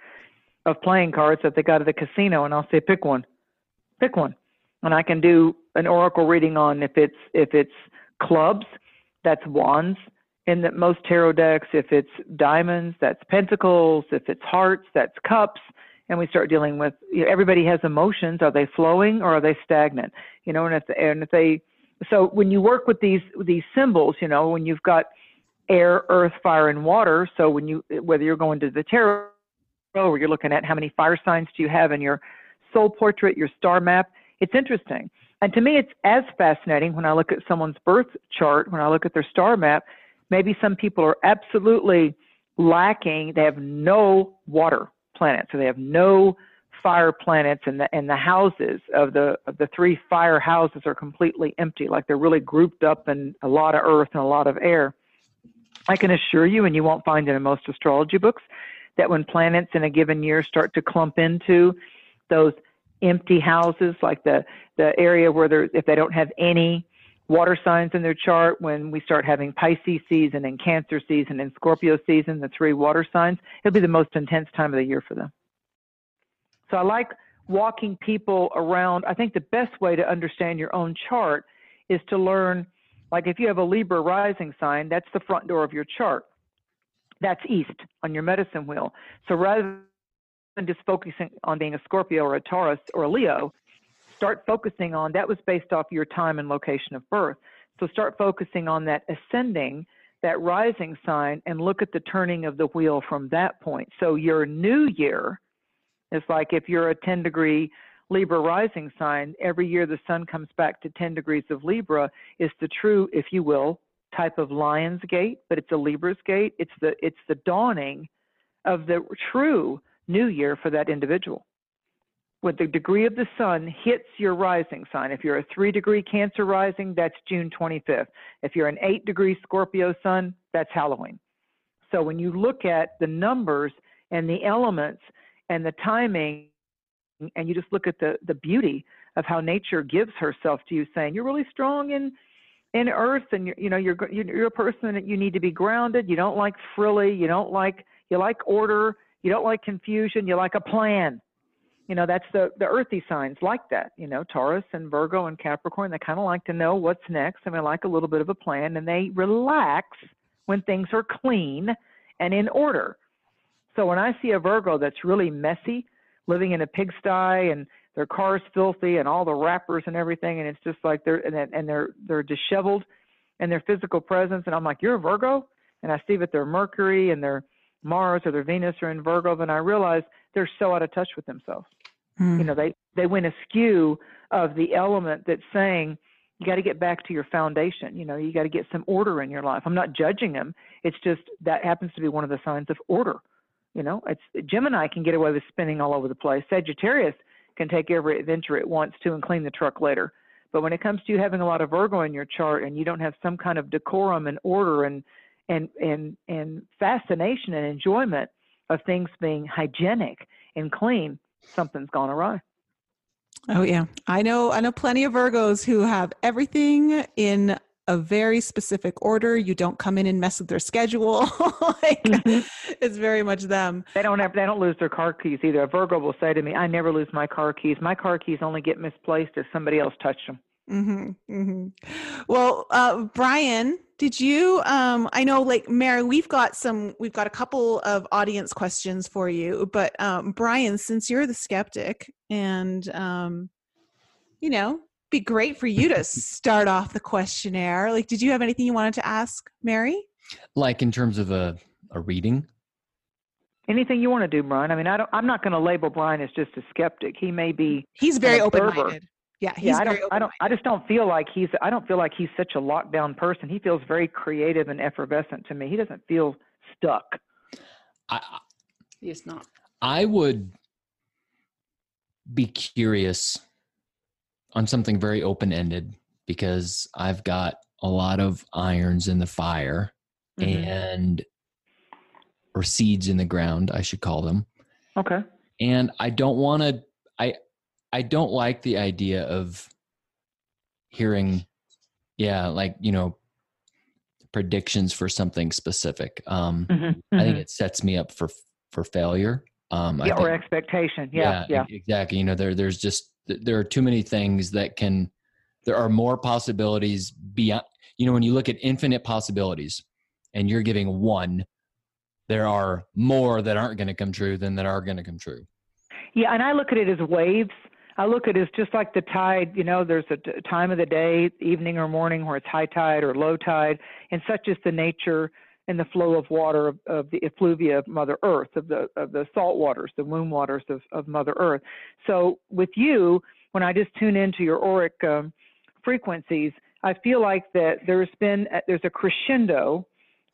of playing cards that they got at the casino, and I'll say, pick one, pick one, and I can do an oracle reading on if it's if it's clubs, that's wands in the most tarot decks. If it's diamonds, that's pentacles. If it's hearts, that's cups. And we start dealing with you know, everybody has emotions. Are they flowing or are they stagnant? You know, and if and if they so when you work with these these symbols, you know, when you've got air, earth, fire, and water. So when you whether you're going to the tarot or you're looking at how many fire signs do you have in your soul portrait, your star map, it's interesting. And to me, it's as fascinating when I look at someone's birth chart, when I look at their star map. Maybe some people are absolutely lacking. They have no water planets, so they have no fire planets, and the and the houses of the of the three fire houses are completely empty. Like they're really grouped up in a lot of earth and a lot of air. I can assure you, and you won't find it in most astrology books, that when planets in a given year start to clump into those empty houses, like the, the area where they're, if they don't have any water signs in their chart, when we start having Pisces season and Cancer season and Scorpio season, the three water signs, it'll be the most intense time of the year for them. So I like walking people around. I think the best way to understand your own chart is to learn, like if you have a Libra rising sign, that's the front door of your chart. That's east on your medicine wheel. So rather than just focusing on being a Scorpio or a Taurus or a Leo, start focusing on that was based off your time and location of birth. So start focusing on that ascending, that rising sign, and look at the turning of the wheel from that point. So your new year is like if you're a 10 degree Libra rising sign, every year the sun comes back to 10 degrees of Libra is the true, if you will, type of lion's gate, but it's a Libra's gate. It's the it's the dawning of the true new year for that individual. When the degree of the sun hits your rising sign, if you're a three degree Cancer rising, that's June 25th. If you're an eight degree Scorpio sun, that's Halloween. So when you look at the numbers and the elements and the timing, and you just look at the the beauty of how nature gives herself to you, saying you're really strong in in earth and you're, you know you're you're a person that you need to be grounded. You don't like frilly. You don't like you like order. You don't like confusion. You like a plan. You know that's the the earthy signs like that you know taurus and virgo and capricorn they kind of like to know what's next and they like a little bit of a plan and they relax when things are clean and in order. So when i see a virgo that's really messy living in a pigsty and their car's filthy and all the wrappers and everything, and it's just like they're and, and they're they're disheveled in their physical presence. And I'm like, you're a Virgo, and I see that their Mercury and their Mars or their Venus are in Virgo, and I realize they're so out of touch with themselves. Mm. You know, they they went askew of the element that's saying you got to get back to your foundation. You know, you got to get some order in your life. I'm not judging them. It's just that happens to be one of the signs of order. You know, it's Gemini can get away with spinning all over the place. Sagittarius can take every adventure it wants to and clean the truck later. But when it comes to you having a lot of Virgo in your chart and you don't have some kind of decorum and order and and and and fascination and enjoyment of things being hygienic and clean, something's gone awry. Oh yeah. I know I know plenty of Virgos who have everything in a very specific order. You don't come in and mess with their schedule. like mm-hmm. it's very much them. They don't have they don't lose their car keys either. A Virgo will say to me, "I never lose my car keys. My car keys only get misplaced if somebody else touched them." Mm-hmm, mm-hmm. Well, uh, Brian, did you? Um, I know, like Mary, we've got some. We've got a couple of audience questions for you, but um, Brian, since you're the skeptic, and um, you know, be great for you to start off the questionnaire. Like, did you have anything you wanted to ask Mary? Like in terms of a, a reading? Anything you want to do, Brian. I mean, I don't. I'm not going to label Brian as just a skeptic. He may be. He's very open-minded. Yeah, yeah. I don't. I don't. I just don't feel like he's. I don't feel like he's such a lockdown person. He feels very creative and effervescent to me. He doesn't feel stuck. I, he's not. I would be curious on something very open ended because I've got a lot of irons in the fire mm-hmm. and or seeds in the ground, I should call them. Okay. And I don't want to I I don't like the idea of hearing yeah, like, you know, predictions for something specific. Um mm-hmm. Mm-hmm. I think mm-hmm. it sets me up for for failure. Um yeah, think, or expectation. Yeah, yeah. Yeah. Exactly. You know, there there's just there are too many things that can there are more possibilities beyond you know when you look at infinite possibilities and you're giving one there are more that aren't going to come true than that are going to come true. Yeah and i look at it as waves. I look at it as just like the tide you know there's a time of the day evening or morning where it's high tide or low tide and such is the nature and the flow of water of, of the effluvia of Mother Earth, of the of the salt waters, the womb waters of, of Mother Earth. So with you, when I just tune into your auric um, frequencies, I feel like that there's been there's a crescendo,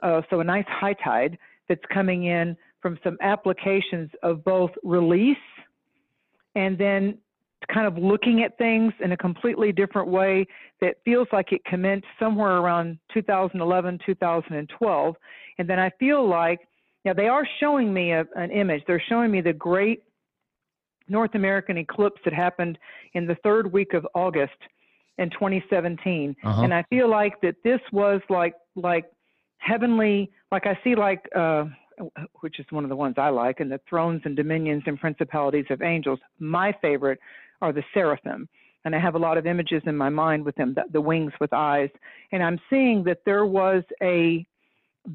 uh, so a nice high tide that's coming in from some applications of both release and then kind of looking at things in a completely different way that feels like it commenced somewhere around 2011, 2012. And then I feel like, now they are showing me a, an image. They're showing me the great North American eclipse that happened in the third week of August in 2017. Uh-huh. And I feel like that this was like, like heavenly, like I see like, uh, which is one of the ones I like, and the thrones and dominions and principalities of angels. My favorite are the seraphim. And I have a lot of images in my mind with them, the, the wings with eyes. And I'm seeing that there was a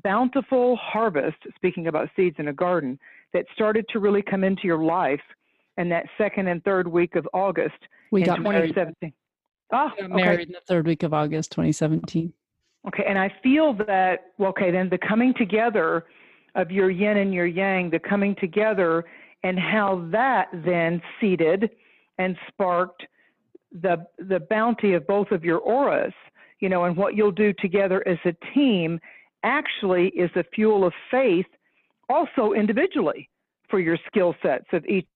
bountiful harvest, speaking about seeds in a garden, that started to really come into your life in that second and third week of August we in got 2017. Married. Oh, got married okay. in the third week of August 2017. Okay, and I feel that, well, okay, then the coming together of your yin and your yang, the coming together, and how that then seeded and sparked the the bounty of both of your auras, you know, and what you'll do together as a team actually is a fuel of faith also individually for your skill sets of each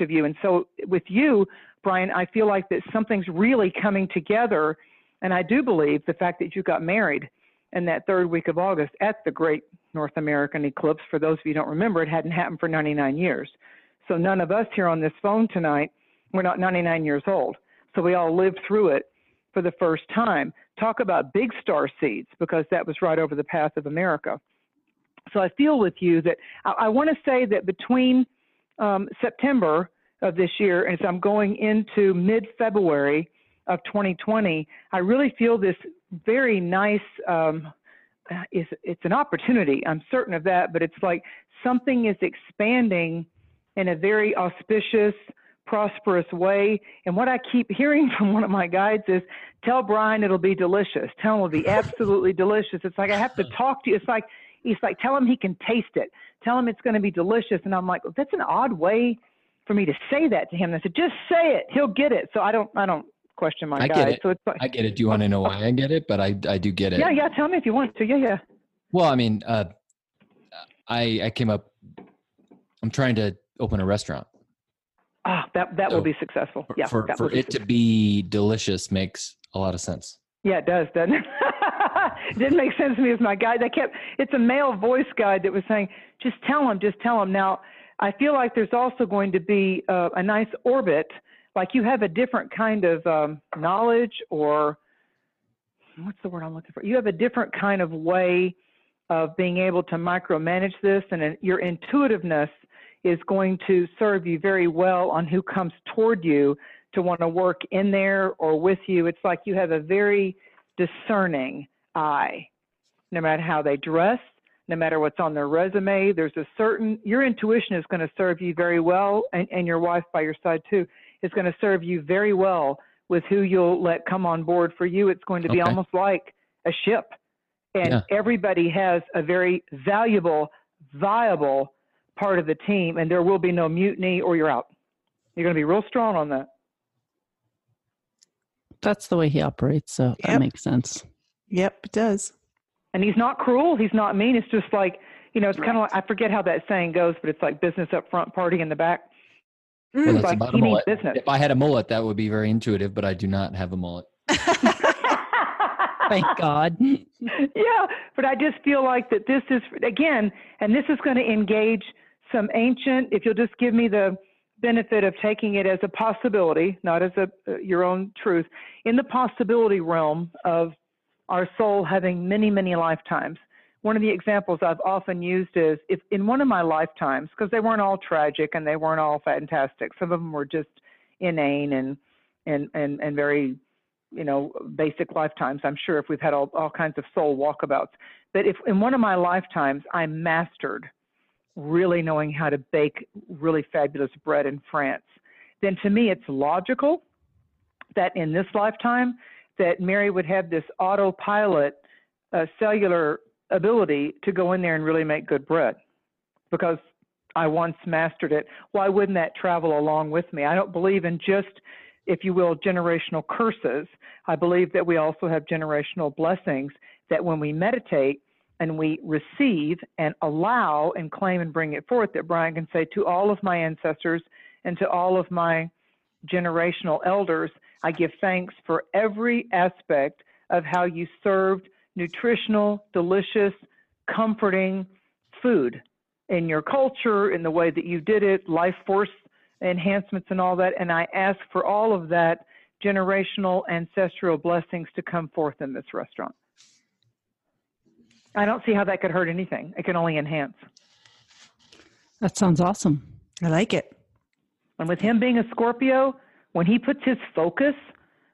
of you. And so with you, Brian, I feel like that something's really coming together. And I do believe the fact that you got married in that third week of August at the great North American eclipse, for those of you who don't remember, it hadn't happened for 99 years. So none of us here on this phone tonight we're not 99 years old. So we all lived through it for the first time. Talk about big star seeds, because that was right over the path of America. So I feel with you that I, I want to say that between um, September of this year and as I'm going into mid February of 2020, I really feel this very nice. Um, is it's an opportunity. I'm certain of that, but it's like something is expanding in a very auspicious, prosperous way. And what I keep hearing from one of my guides is, tell Brian it'll be delicious. Tell him it'll be absolutely delicious. It's like I have to talk to you. It's like he's like, tell him he can taste it. Tell him it's going to be delicious. And I'm like, well, that's an odd way for me to say that to him. And I said, just say it. He'll get it. So I don't, I don't question my I guide. Get it. So it's like, I get it. Do you want to know why I get it? But I, I do get it. Yeah, yeah. Tell me if you want to. Yeah, yeah. Well, I mean, uh, I, I came up. I'm trying to open a restaurant Ah, that that so will be successful. Yeah, for, for it to be delicious makes a lot of sense. Yeah, it does, doesn't it? it didn't make sense to me as my guide. I kept it's a male voice guide that was saying, just tell him, just tell him. Now, I feel like there's also going to be uh, a nice orbit, like you have a different kind of um, knowledge or what's the word I'm looking for? You have a different kind of way of being able to micromanage this, and your intuitiveness is going to serve you very well on who comes toward you to want to work in there or with you. It's like you have a very discerning eye, no matter how they dress, no matter what's on their resume. There's a certain, your intuition is going to serve you very well, and, and your wife by your side too is going to serve you very well with who you'll let come on board. For you, it's going to be okay. almost like a ship. And yeah. everybody has a very valuable, viable part of the team, and there will be no mutiny or you're out. You're going to be real strong on that. That's the way he operates, so yep. that makes sense. Yep, it does. And he's not cruel. He's not mean. It's just like, you know, it's kind of like, I forget how that saying goes, but it's like business up front, party in the back. Mm. Well, like he means business. If I had a mullet, that would be very intuitive, but I do not have a mullet. Thank God. yeah, but I just feel like that this is, again, and this is going to engage – some ancient, if you'll just give me the benefit of taking it as a possibility, not as a, uh, your own truth, in the possibility realm of our soul having many, many lifetimes. One of the examples I've often used is if in one of my lifetimes, because they weren't all tragic and they weren't all fantastic, some of them were just inane and and and, and very you know basic lifetimes i'm sure if we've had all, all kinds of soul walkabouts but if in one of my lifetimes i mastered really knowing how to bake really fabulous bread in France, then to me it's logical that in this lifetime that Mary would have this autopilot uh, cellular ability to go in there and really make good bread because I once mastered it. Why wouldn't that travel along with me? I don't believe in just, if you will, generational curses. I believe that we also have generational blessings that when we meditate, and we receive and allow and claim and bring it forth, that Brian can say to all of my ancestors and to all of my generational elders, I give thanks for every aspect of how you served nutritional, delicious, comforting food in your culture, in the way that you did it, life force enhancements and all that. And I ask for all of that generational ancestral blessings to come forth in this restaurant. I don't see how that could hurt anything. It can only enhance. That sounds awesome. I like it. And with him being a Scorpio, when he puts his focus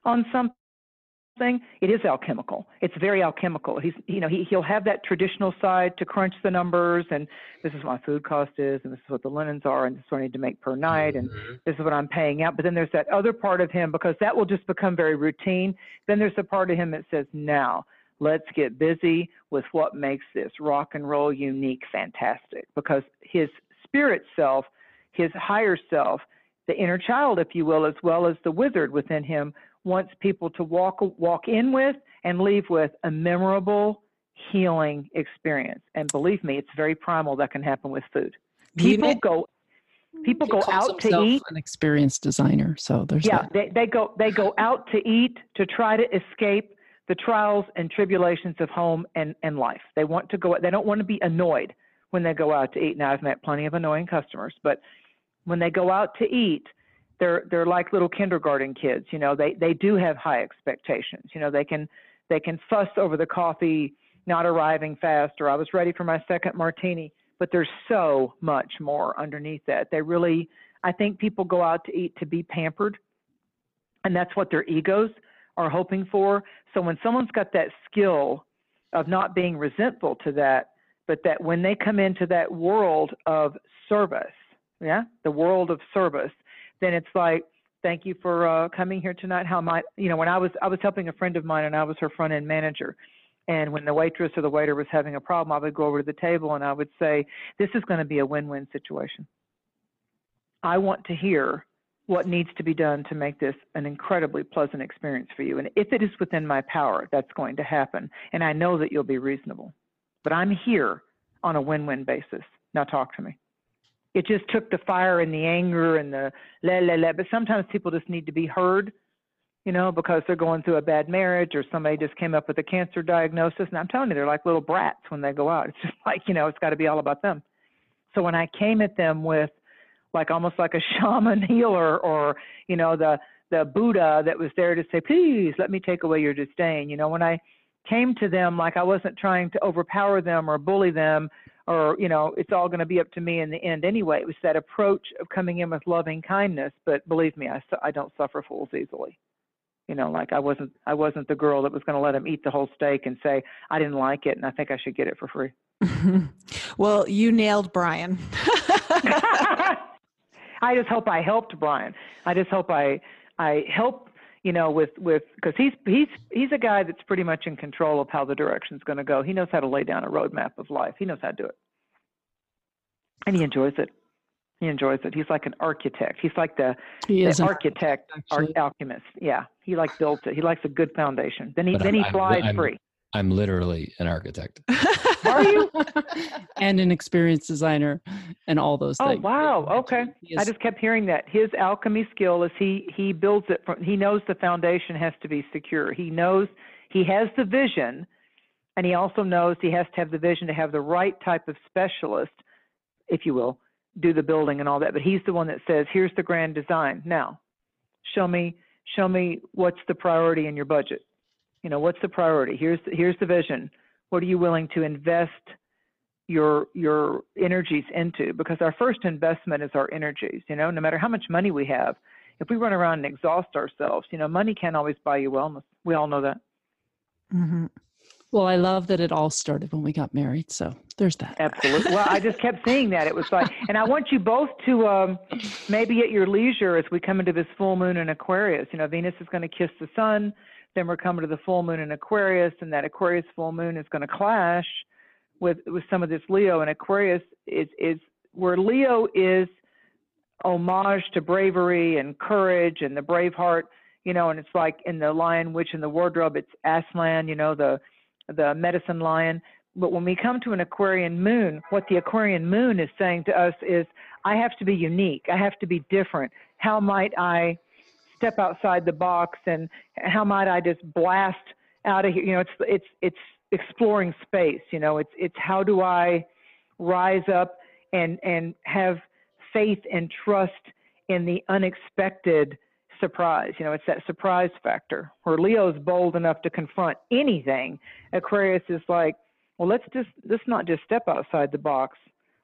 on something, it is alchemical. It's very alchemical. He's, you know, he, he'll have that traditional side to crunch the numbers and this is what my food cost is and this is what the linens are and this is what I need to make per night and Mhm. this is what I'm paying out. But then there's that other part of him because that will just become very routine. Then there's a part of him that says, now let's get busy with what makes this rock and roll unique, fantastic. Because his spirit self, his higher self, the inner child, if you will, as well as the wizard within him, wants people to walk walk in with and leave with a memorable healing experience. And believe me, it's very primal that can happen with food. People go people go out to eat An experienced designer. So there's yeah that. they, they go they go out to eat to try to escape the trials and tribulations of home and, and life. They want to go they don't want to be annoyed when they go out to eat. Now i've met plenty of annoying customers but when they go out to eat they're they're like little kindergarten kids you know they they do have high expectations. You know they can they can fuss over the coffee not arriving fast or i was ready for my second martini but there's so much more underneath that. They really i think people go out to eat to be pampered and that's what their egos are hoping for. So when someone's got that skill of not being resentful to that, but that when they come into that world of service, yeah, the world of service, then it's like, thank you for uh, coming here tonight. How might you know when I was I was helping a friend of mine and I was her front end manager. And when the waitress or the waiter was having a problem, I would go over to the table and I would say, This is going to be a win win situation. I want to hear what needs to be done to make this an incredibly pleasant experience for you. And if it is within my power, that's going to happen. And I know that you'll be reasonable. But I'm here on a win win basis. Now talk to me. It just took the fire and the anger and the la la la. But sometimes people just need to be heard, you know, because they're going through a bad marriage or somebody just came up with a cancer diagnosis. And I'm telling you, they're like little brats when they go out. It's just like, you know, it's got to be all about them. So when I came at them with like almost like a shaman healer or you know the the buddha that was there to say please let me take away your disdain. You know when i came to them like i wasn't trying to overpower them or bully them or you know it's all going to be up to me in the end anyway. It was that approach of coming in with loving kindness but believe me i su- i don't suffer fools easily. You know like i wasn't i wasn't the girl that was going to let him eat the whole steak and say i didn't like it and i think i should get it for free. Well, you nailed Brian. I just hope I helped Brian. I just hope I I help you know with with because he's he's he's a guy that's pretty much in control of how the direction's going to go. He knows how to lay down a roadmap of life. He knows how to do it, and he enjoys it. He enjoys it. He's like an architect. He's like the, He the is architect, ar- alchemist. Yeah, he like built it. He likes a good foundation. Then he But then I'm- he I'm- flies I'm- free. I'm literally an architect. Are you? and an experienced designer and all those Oh things. Oh wow. Okay. He I just kept hearing that his alchemy skill is he he builds it from he knows the foundation has to be secure. He knows he has the vision and he also knows he has to have the vision to have the right type of specialist, if you will, do the building and all that. But he's the one that says, "Here's the grand design. Now, show me show me what's the priority in your budget. You know, what's the priority? Here's the, here's the vision. What are you willing to invest your your energies into because our first investment is our energies you know no matter how much money we have if we run around and exhaust ourselves you know money can't always buy you wellness we all know that hmm Well, I love that it all started when we got married. So there's that. absolutely well i just kept seeing that it was like and i want you both to um maybe at your leisure as we come into this full moon in aquarius you know venus is going to kiss the sun then we're coming to the full moon in aquarius and that aquarius full moon is going to clash with with some of this leo. And aquarius is is where leo is homage to bravery and courage and the brave heart you know and it's like in the lion witch and the wardrobe it's aslan you know the the medicine lion. But when we come to an aquarian moon what the aquarian moon is saying to us is i have to be unique. I have to be different. How might i step outside the box and how might I just blast out of here? You know, it's it's it's exploring space. You know, it's it's how do I rise up and and have faith and trust in the unexpected surprise. You know, it's that surprise factor where Leo's bold enough to confront anything. Aquarius is like, well, let's just let's not just step outside the box.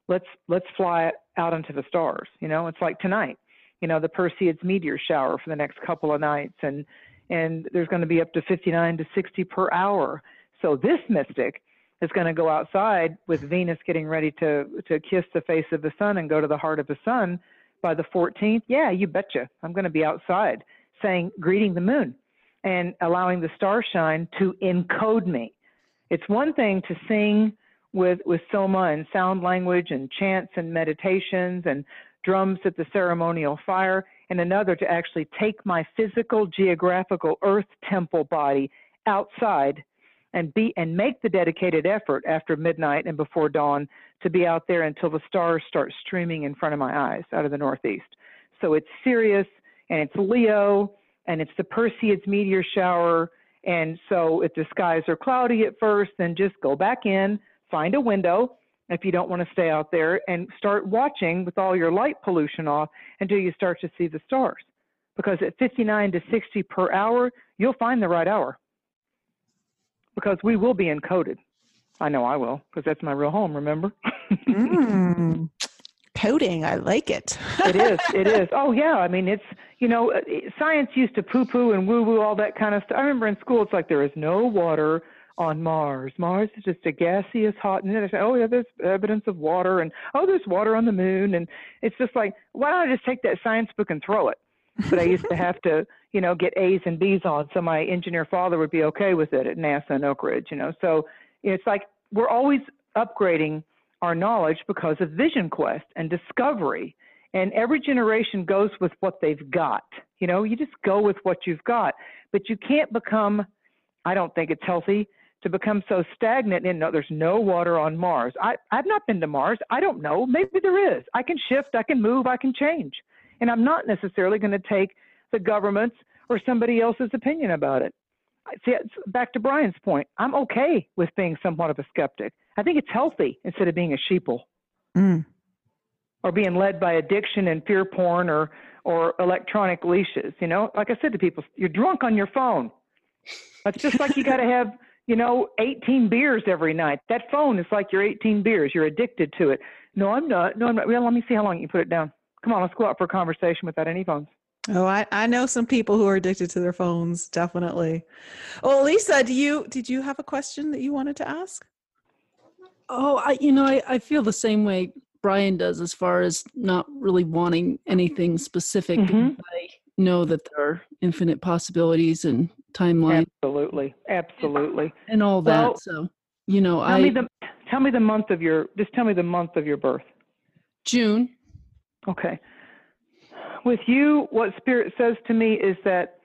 Let's let's fly out into the stars. You know, it's like tonight. You know, the Perseids meteor shower for the next couple of nights, and and there's going to be up to 59 to 60 per hour. So this mystic is going to go outside with Venus getting ready to to kiss the face of the sun and go to the heart of the sun by the 14th. Yeah, you betcha. I'm going to be outside saying greeting the moon and allowing the star shine to encode me. It's one thing to sing with with soma and sound language and chants and meditations and drums at the ceremonial fire and another to actually take my physical geographical earth temple body outside and be and make the dedicated effort after midnight and before dawn to be out there until the stars start streaming in front of my eyes out of the northeast. So it's Sirius and it's Leo and it's the Perseids meteor shower. And so if the skies are cloudy at first, then just go back in, find a window if you don't want to stay out there and start watching with all your light pollution off until you start to see the stars. Because at 59 to 60 per hour, you'll find the right hour because we will be encoded. I know I will because that's my real home, remember? mm, coding, I like it. it is, it is. Oh, yeah. I mean, it's, you know, uh, science used to poo poo and woo woo all that kind of stuff. I remember in school, it's like there is no water on Mars. Mars is just a gaseous hot, and then say, oh, yeah, there's evidence of water, and oh, there's water on the moon. And it's just like, why don't I just take that science book and throw it? But I used to have to, you know, get A's and B's on, so my engineer father would be okay with it at NASA and Oak Ridge, you know. So it's like we're always upgrading our knowledge because of Vision Quest and discovery. And every generation goes with what they've got. You know, you just go with what you've got. But you can't become, I don't think it's healthy to become so stagnant and no, there's no water on Mars. I, I've not been to Mars. I don't know. Maybe there is. I can shift, I can move, I can change. And I'm not necessarily going to take the government's or somebody else's opinion about it. See, back to Brian's point, I'm okay with being somewhat of a skeptic. I think it's healthy instead of being a sheeple. Mm. Or being led by addiction and fear porn or, or electronic leashes. You know, like I said to people, you're drunk on your phone. It's just like you got to have, you know, 18 beers every night. That phone is like your 18 beers. You're addicted to it. No, I'm not. No, I'm not. Well, let me see how long you put it down. Come on, let's go out for a conversation without any phones. Oh, I, I know some people who are addicted to their phones, definitely. Well, Lisa, do you did you have a question that you wanted to ask? Oh, I you know, I, I feel the same way Brian does as far as not really wanting anything specific. Mm-hmm. I know that there are infinite possibilities and timelines. Absolutely. Absolutely. And all that. Well, so you know, tell I me the tell me the month of your just tell me the month of your birth. June. Okay with you, what Spirit says to me is that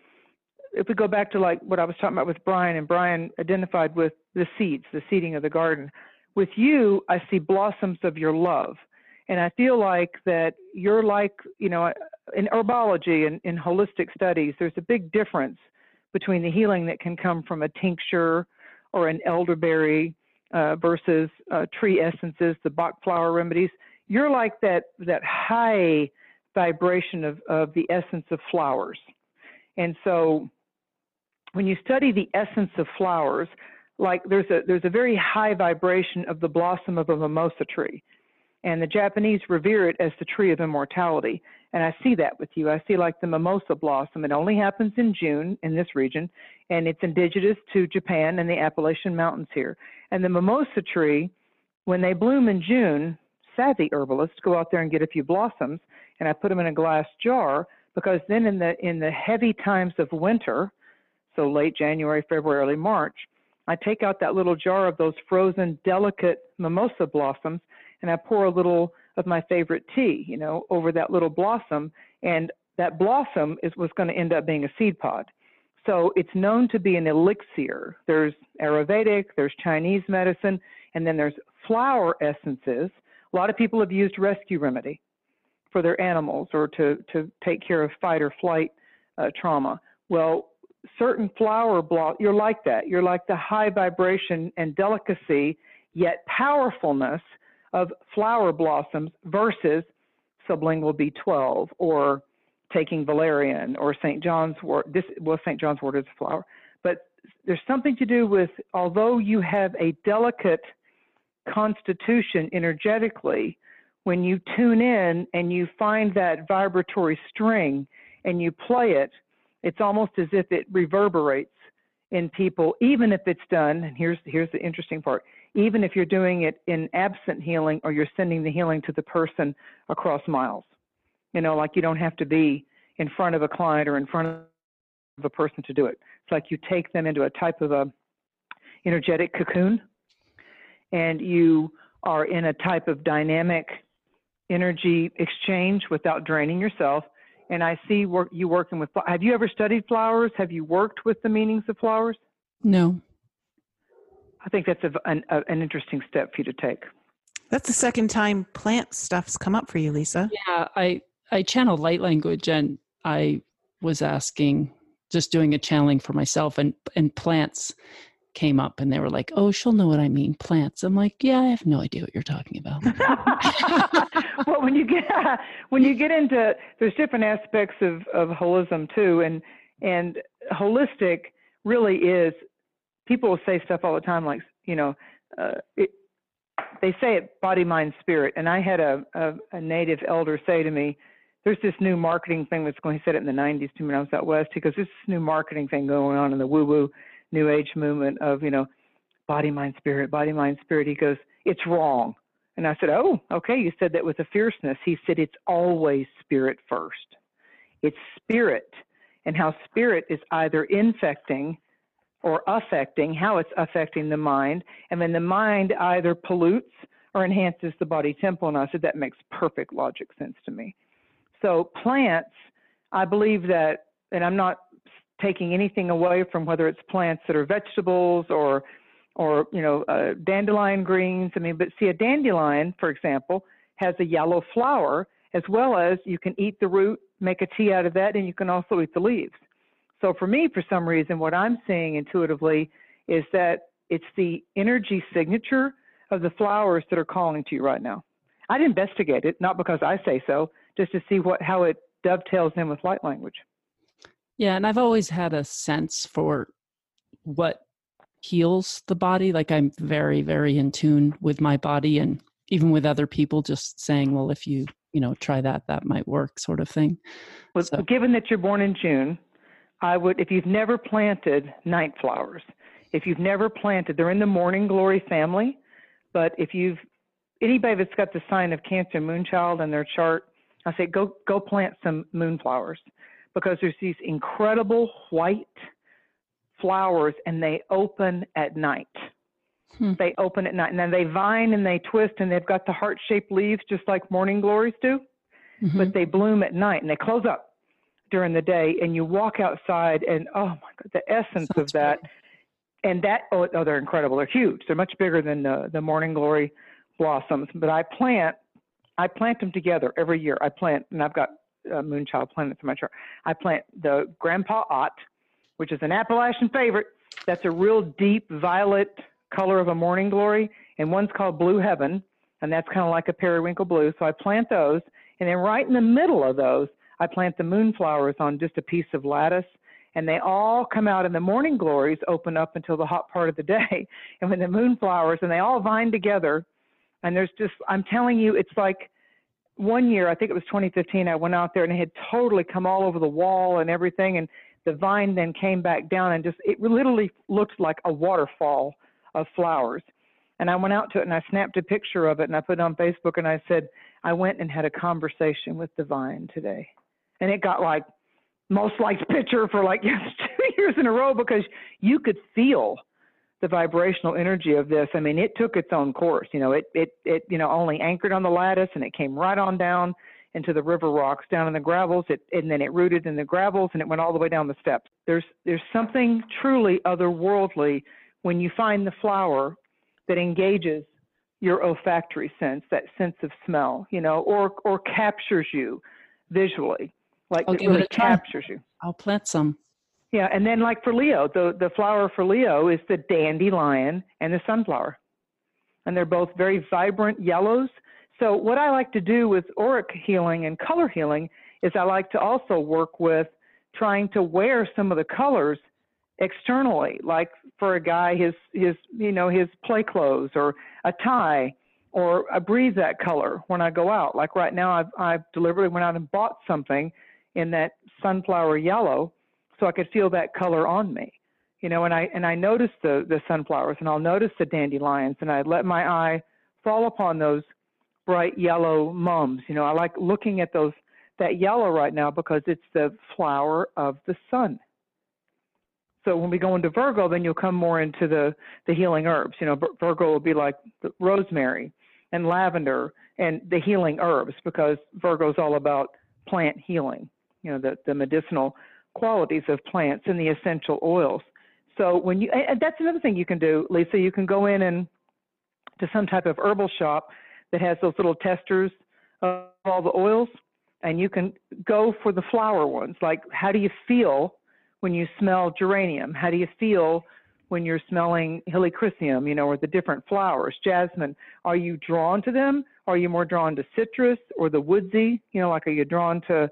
if we go back to like what I was talking about with Brian, and Brian identified with the seeds, the seeding of the garden. With you, I see blossoms of your love. And I feel like that you're like, you know, in herbology and in holistic studies, there's a big difference between the healing that can come from a tincture or an elderberry uh, versus uh, tree essences, the Bach flower remedies. You're like that that high vibration of, of the essence of flowers. And so when you study the essence of flowers, like there's a there's a very high vibration of the blossom of a mimosa tree. And the Japanese revere it as the tree of immortality. And I see that with you. I see like the mimosa blossom. It only happens in June in this region, and it's indigenous to Japan and the Appalachian Mountains here. And the mimosa tree, when they bloom in June, savvy herbalists go out there and get a few blossoms and I put them in a glass jar because then in the in the heavy times of winter, so late January, February, early March, I take out that little jar of those frozen delicate mimosa blossoms and I pour a little of my favorite tea, you know, over that little blossom and that blossom is was going to end up being a seed pod. So it's known to be an elixir. There's Ayurvedic, there's Chinese medicine, and then there's flower essences. A lot of people have used rescue remedy for their animals or to, to take care of fight or flight uh, trauma. Well, certain flower block, you're like that. You're like the high vibration and delicacy, yet powerfulness of flower blossoms versus sublingual B12 or taking valerian or St. John's wort. This well, St. John's wort is a flower, but there's something to do with although you have a delicate constitution energetically, when you tune in and you find that vibratory string and you play it, it's almost as if it reverberates in people, even if it's done. And here's here's the interesting part: even if you're doing it in absent healing or you're sending the healing to the person across miles. You know, like you don't have to be in front of a client or in front of a person to do it. It's like you take them into a type of a energetic cocoon and you are in a type of dynamic energy exchange without draining yourself. And I see work, you working with. Have you ever studied flowers? Have you worked with the meanings of flowers? No. I think that's a, an, a, an interesting step for you to take. That's the second time plant stuff's come up for you, Lisa. Yeah, I I channel light language, and I was asking, just doing a channeling for myself, and and plants came up, and they were like, "Oh, she'll know what I mean, plants." I'm like, "Yeah, I have no idea what you're talking about." well, when you get when you get into there's different aspects of of holism too, and and holistic really is. People will say stuff all the time, like you know, uh, it, they say it body, mind, spirit. And I had a, a a native elder say to me, "There's this new marketing thing that's going." He said it in the '90s to me when I was out west. He goes, "This new marketing thing going on in the woo woo new age movement of you know, body, mind, spirit, body, mind, spirit." He goes, "It's wrong." And I said, Oh, okay, you said that with a fierceness. He said, It's always spirit first. It's spirit, and how spirit is either infecting or affecting, how it's affecting the mind, and then the mind either pollutes or enhances the body temple. And I said, That makes perfect logic sense to me. So, plants, I believe that, and I'm not taking anything away from whether it's plants that are vegetables or or you know uh, dandelion greens. I mean, but see, a dandelion, for example, has a yellow flower as well as you can eat the root, make a tea out of that, and you can also eat the leaves. So for me, for some reason, what I'm seeing intuitively is that it's the energy signature of the flowers that are calling to you right now. I'd investigate it, not because I say so, just to see what how it dovetails in with light language. Yeah, and I've always had a sense for what heals the body. Like I'm very, very in tune with my body and even with other people just saying, well, if you, you know, try that, that might work sort of thing. Well, so. given that you're born in June, I would, if you've never planted night flowers, if you've never planted, they're in the morning glory family, but if you've, anybody that's got the sign of Cancer Moonchild in their chart, I say go, go plant some moonflowers because there's these incredible white, flowers and they open at night. Hmm. They open at night and then they vine and they twist and they've got the heart shaped leaves just like morning glories do, mm-hmm. but they bloom at night and they close up during the day and you walk outside and oh my god, the essence Sounds of that. Great. And that oh, oh, they're incredible. They're huge. They're much bigger than the, the morning glory blossoms. But I plant, I plant them together every year. I plant, and I've got uh, moonchild planets in my chart. I plant the Grandpa Ott, which is an Appalachian favorite. That's a real deep violet color of a morning glory, and one's called Blue Heaven, and that's kind of like a periwinkle blue. So I plant those, and then right in the middle of those, I plant the moonflowers on just a piece of lattice, and they all come out, and the morning glories open up until the hot part of the day, and when the moonflowers, and they all vine together, and there's just, I'm telling you, it's like one year, I think it was 2015, I went out there and it had totally come all over the wall and everything, and the vine then came back down and just it literally looked like a waterfall of flowers. And I went out to it and I snapped a picture of it and I put it on Facebook and I said, I went and had a conversation with the vine today. And it got like most liked picture for like yes, two years in a row because you could feel the vibrational energy of this. I mean, it took its own course. You know, it it it you know only anchored on the lattice and it came right on down into the river rocks down in the gravels it, and then it rooted in the gravels and it went all the way down the steps there's there's something truly otherworldly when you find the flower that engages your olfactory sense that sense of smell you know or or captures you visually Like I'll it really captures you. I'll plant some. Yeah, and then like for Leo, the the flower for Leo is the dandelion and the sunflower, and they're both very vibrant yellows. So what I like to do with auric healing and color healing is I like to also work with trying to wear some of the colors externally, like for a guy his his you know his play clothes or a tie or I breathe that color when I go out. Like right now, I've I've deliberately went out and bought something in that sunflower yellow so I could feel that color on me. You know, and I and I noticed the the sunflowers and I'll notice the dandelions and I let my eye fall upon those bright yellow mums. You know, I like looking at those that yellow right now because it's the flower of the sun. So when we go into Virgo, then you'll come more into the the healing herbs. You know, Virgo will be like rosemary and lavender and the healing herbs because Virgo is all about plant healing. You know, the the medicinal qualities of plants and the essential oils. So when you and that's another thing you can do, Lisa. You can go in and to some type of herbal shop that has those little testers of all the oils, and you can go for the flower ones. Like, how do you feel when you smell geranium? How do you feel when you're smelling helichrysum? You know, or the different flowers, jasmine. Are you drawn to them? Are you more drawn to citrus or the woodsy? You know, like are you drawn to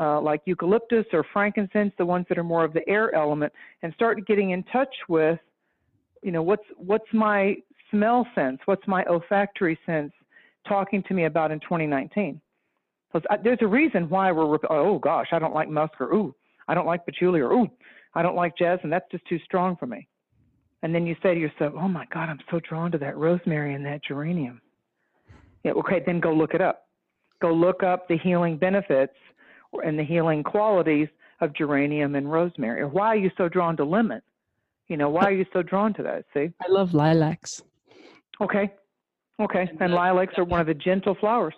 uh, like eucalyptus or frankincense, the ones that are more of the air element, and start getting in touch with, you know, what's what's my smell sense, what's my olfactory sense talking to me about in 2019. Because there's a reason why we're oh gosh, I don't like musk or ooh, I don't like patchouli or ooh, I don't like jasmine. That's just too strong for me. And then you say to yourself, oh my God, I'm so drawn to that rosemary and that geranium. Yeah, okay, then go look it up. Go look up the healing benefits and the healing qualities of geranium and rosemary. Or why are you so drawn to lemon? You know, why are you so drawn to that? See? I love lilacs. Okay. Okay. And lilacs are one of the gentle flowers.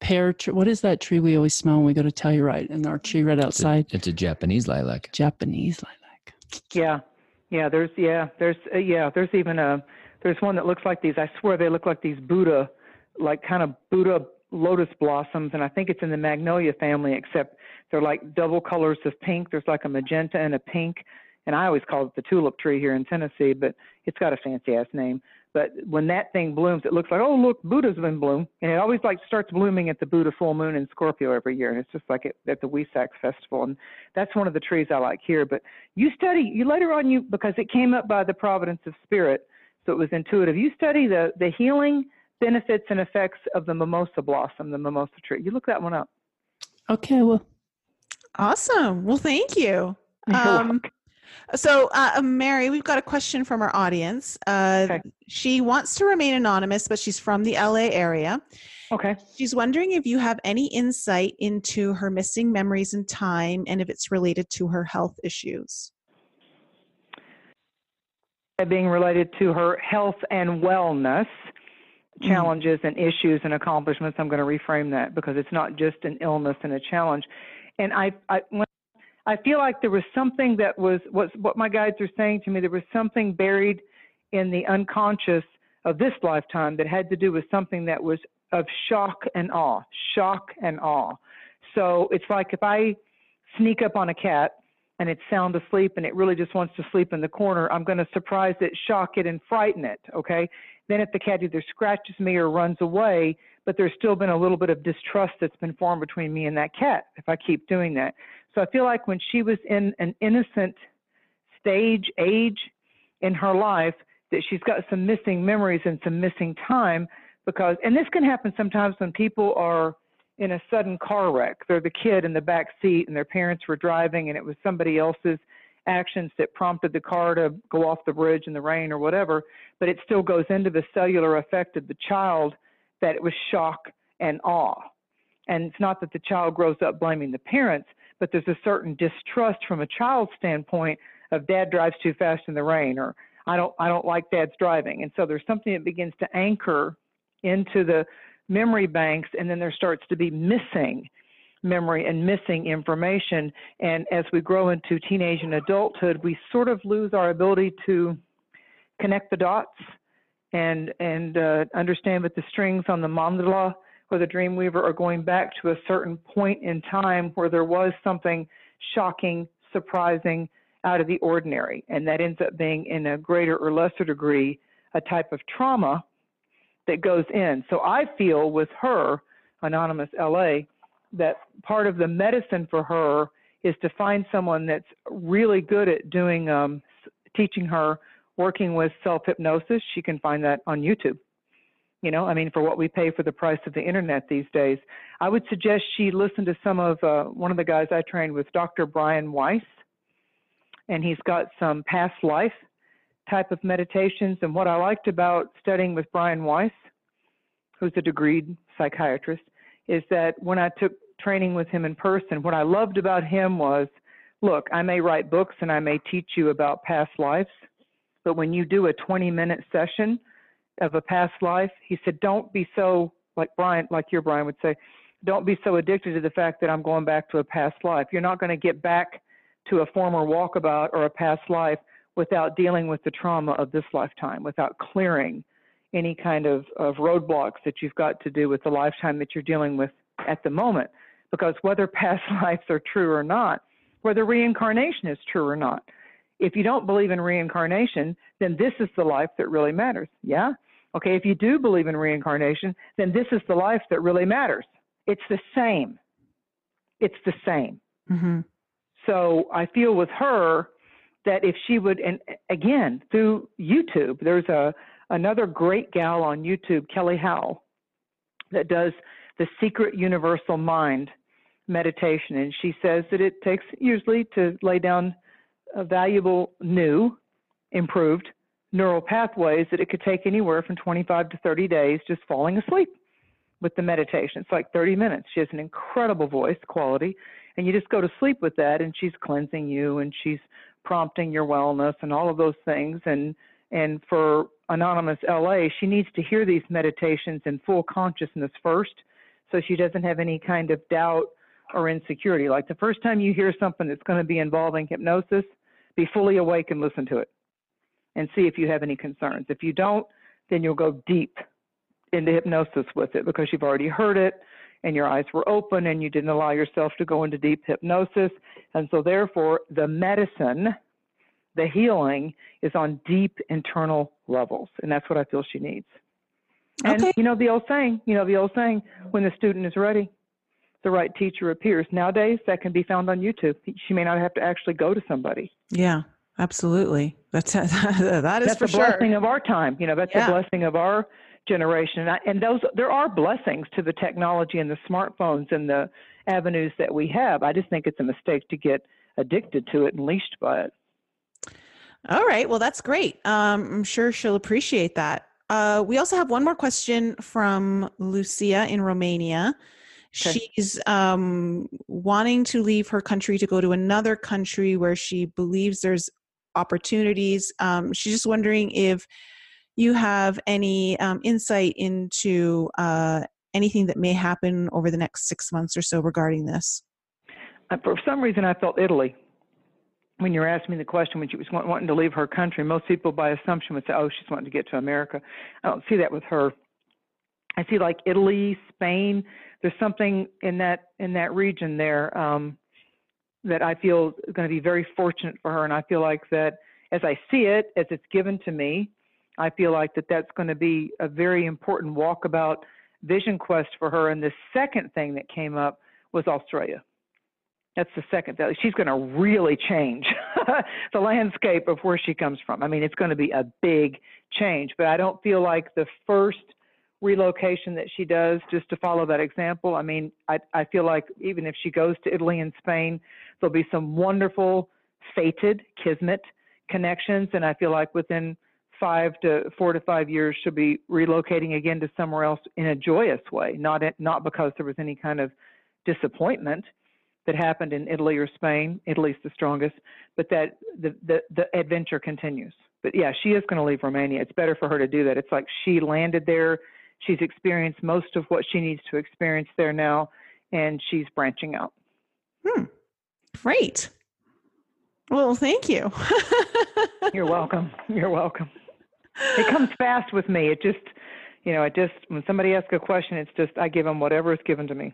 Pear tree. What is that tree we always smell when we go to Telluride? And our tree right It's a, outside. it's a Japanese lilac. Japanese lilac. Yeah. Yeah, there's yeah, there's uh, yeah, there's even a there's one that looks like these. I swear they look like these Buddha like kind of Buddha lotus blossoms and I think it's in the magnolia family except they're like double colors of pink. There's like a magenta and a pink and I always call it the tulip tree here in Tennessee, but it's got a fancy ass name. But when that thing blooms, it looks like, oh, look, Buddha's been bloom. And it always like starts blooming at the Buddha full moon in Scorpio every year. And it's just like at, at the Wesak Festival. And that's one of the trees I like here. But you study, you later on, you, because it came up by the providence of spirit, so it was intuitive. You study the, the healing benefits and effects of the mimosa blossom, the mimosa tree. You look that one up. Okay, well, Awesome. Well, thank you. Um. So, uh, Mary, we've got a question from our audience. Uh, Okay. She wants to remain anonymous, but she's from the LA area. Okay. She's wondering if you have any insight into her missing memories in time and if it's related to her health issues. being related to her health and wellness Mm-hmm. challenges and issues and accomplishments. I'm going to reframe that because it's not just an illness and a challenge. And I, I, I feel like there was something that was, was what my guides are saying to me. There was something buried in the unconscious of this lifetime that had to do with something that was of shock and awe, shock and awe. So it's like if I sneak up on a cat and it's sound asleep and it really just wants to sleep in the corner, I'm going to surprise it, shock it, and frighten it. Okay. Then if the cat either scratches me or runs away, but there's still been a little bit of distrust that's been formed between me and that cat if I keep doing that. So I feel like when she was in an innocent stage, age in her life, that she's got some missing memories and some missing time because, and this can happen sometimes when people are in a sudden car wreck. They're the kid in the back seat and their parents were driving and it was somebody else's actions that prompted the car to go off the bridge in the rain or whatever, but it still goes into the cellular effect of the child that it was shock and awe. And it's not that the child grows up blaming the parents, but there's a certain distrust from a child's standpoint of dad drives too fast in the rain or I don't I don't like dad's driving. And so there's something that begins to anchor into the memory banks and then there starts to be missing memory and missing information and as we grow into teenage and adulthood we sort of lose our ability to connect the dots and and uh, understand that the strings on the mandala or the Dreamweaver are going back to a certain point in time where there was something shocking, surprising, out of the ordinary. And that ends up being, in a greater or lesser degree, a type of trauma that goes in. So I feel with her, Anonymous LA, that part of the medicine for her is to find someone that's really good at doing, um, teaching her working with self hypnosis. She can find that on YouTube. You know, I mean, for what we pay for the price of the internet these days, I would suggest she listen to some of uh, one of the guys I trained with, Dr. Brian Weiss, and he's got some past life type of meditations. And what I liked about studying with Brian Weiss, who's a degreed psychiatrist, is that when I took training with him in person, what I loved about him was look, I may write books and I may teach you about past lives, but when you do a 20 minute session of a past life, he said, don't be so, like Brian, like your Brian would say, don't be so addicted to the fact that I'm going back to a past life. You're not going to get back to a former walkabout or a past life without dealing with the trauma of this lifetime, without clearing any kind of, of roadblocks that you've got to do with the lifetime that you're dealing with at the moment. Because whether past lives are true or not, whether reincarnation is true or not, if you don't believe in reincarnation, then this is the life that really matters. Yeah? Okay, if you do believe in reincarnation, then this is the life that really matters. It's the same. It's the same. Mm-hmm. So I feel with her that if she would, and again, through YouTube, there's a another great gal on YouTube, Kelly Howell, that does the Secret Universal Mind meditation. And she says that it takes usually to lay down a valuable new, improved neural pathways that it could take anywhere from 25 to 30 days just falling asleep with the meditation. It's like 30 minutes. She has an incredible voice quality, and you just go to sleep with that, and she's cleansing you, and she's prompting your wellness, and all of those things. And and for Anonymous LA, she needs to hear these meditations in full consciousness first, so she doesn't have any kind of doubt or insecurity. Like the first time you hear something that's going to be involving hypnosis, be fully awake and listen to it and see if you have any concerns. If you don't, then you'll go deep into hypnosis with it because you've already heard it and your eyes were open and you didn't allow yourself to go into deep hypnosis. And so, therefore, the medicine, the healing, is on deep internal levels. And that's what I feel she needs. And okay. you know the old saying, you know the old saying, when the student is ready, the right teacher appears. Nowadays, that can be found on YouTube. She may not have to actually go to somebody. Yeah, absolutely. That's that is that's for a sure. blessing of our time. You know, that's yeah. a blessing of our generation. And, I, and those there are blessings to the technology and the smartphones and the avenues that we have. I just think it's a mistake to get addicted to it and leashed by it. All right. Well, that's great. Um, I'm sure she'll appreciate that. Uh, we also have one more question from Lucia in Romania. Okay. She's um, wanting to leave her country to go to another country where she believes there's opportunities. Um, she's just wondering if you have any um, insight into uh, anything that may happen over the next six months or so regarding this. Uh, for some reason, I felt Italy. When you were asking me the question, when she was wanting to leave her country, most people by assumption would say, oh, she's wanting to get to America. I don't see that with her. I see like Italy, Spain. There's something in that in that region there um, that I feel is going to be very fortunate for her, and I feel like that as I see it, as it's given to me, I feel like that that's going to be a very important walkabout vision quest for her. And the second thing that came up was Australia. That's the second. She's going to really change the landscape of where she comes from. I mean, it's going to be a big change, but I don't feel like the first relocation that she does, just to follow that example, I mean, I, I feel like even if she goes to Italy and Spain, there'll be some wonderful fated kismet connections. And I feel like within five to four to five years, she'll be relocating again to somewhere else in a joyous way, not, not because there was any kind of disappointment that happened in Italy or Spain. Italy's the strongest, but that the, the, the adventure continues. But yeah, she is going to leave Romania. It's better for her to do that. It's like she landed there She's experienced most of what she needs to experience there now, and she's branching out. Hmm. Great. Well, thank you. You're welcome. You're welcome. It comes fast with me. It just, you know, I just when somebody asks a question, it's just I give them whatever is given to me.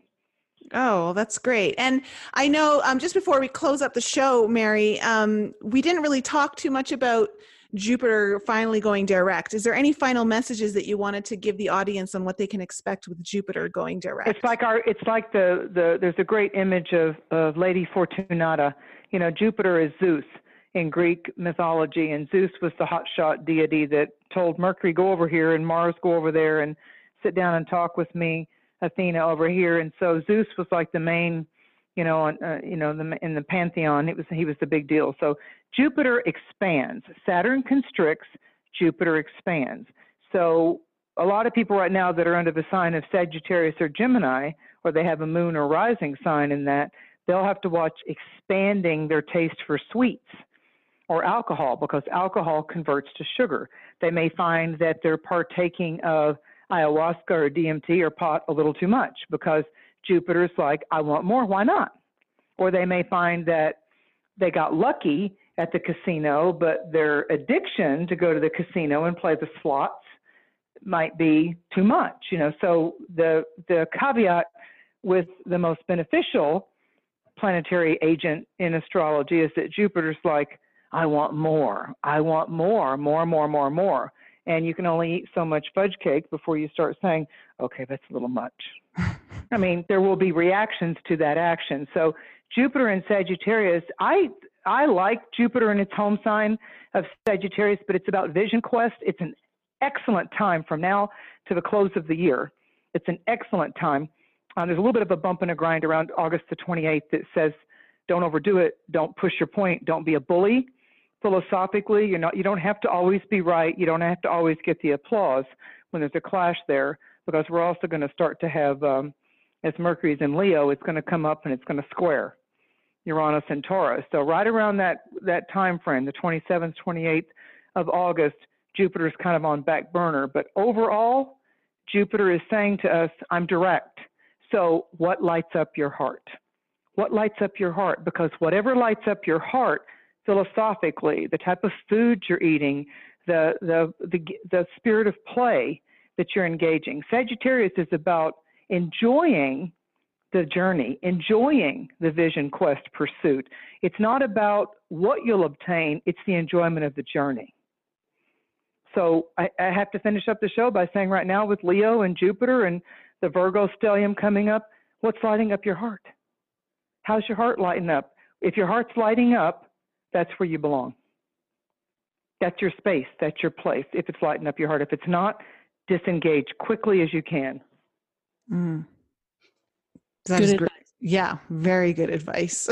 Oh, that's great. And I know um, just before we close up the show, Mary, um, we didn't really talk too much about Jupiter finally going direct. Is there any final messages that you wanted to give the audience on what they can expect with Jupiter going direct? It's like our, it's like the, the there's a great image of, of Lady Fortunata. You know, Jupiter is Zeus in Greek mythology, and Zeus was the hotshot deity that told Mercury, go over here, and Mars, go over there, and sit down and talk with me, Athena, over here. And so Zeus was like the main you know, uh, you know, the, in the pantheon, it was he was the big deal. So Jupiter expands, Saturn constricts, Jupiter expands. So a lot of people right now that are under the sign of Sagittarius or Gemini, or they have a moon or rising sign in that, they'll have to watch expanding their taste for sweets or alcohol because alcohol converts to sugar. They may find that they're partaking of ayahuasca or DMT or pot a little too much because Jupiter's like, I want more, why not? Or they may find that they got lucky at the casino, but their addiction to go to the casino and play the slots might be too much, you know. So the the caveat with the most beneficial planetary agent in astrology is that Jupiter's like, I want more, I want more, more, more, more, more. And you can only eat so much fudge cake before you start saying, okay, that's a little much. I mean, there will be reactions to that action. So Jupiter in Sagittarius, I I like Jupiter in its home sign of Sagittarius, but it's about vision quest. It's an excellent time from now to the close of the year. It's an excellent time. Um, there's a little bit of a bump and a grind around August the 28th that says, "Don't overdo it. Don't push your point. Don't be a bully." Philosophically, you're not. You don't have to always be right. You don't have to always get the applause when there's a clash there, because we're also going to start to have um, as Mercury's in Leo, it's going to come up and it's going to square Uranus and Taurus. So right around that that time frame, the 27th, 28th of August, Jupiter's kind of on back burner. But overall, Jupiter is saying to us, I'm direct. So what lights up your heart? What lights up your heart? Because whatever lights up your heart, philosophically, the type of food you're eating, the the the, the spirit of play that you're engaging. Sagittarius is about enjoying the journey, enjoying the vision quest pursuit. It's not about what you'll obtain, it's the enjoyment of the journey. So I, I, have to finish up the show by saying right now with Leo and Jupiter and the Virgo stellium coming up, what's lighting up your heart? How's your heart lighting up? If your heart's lighting up, that's where you belong. That's your space, that's your place, if it's lighting up your heart. If it's not, disengage quickly as you can. Mm. That good great. Advice. Yeah, very good advice.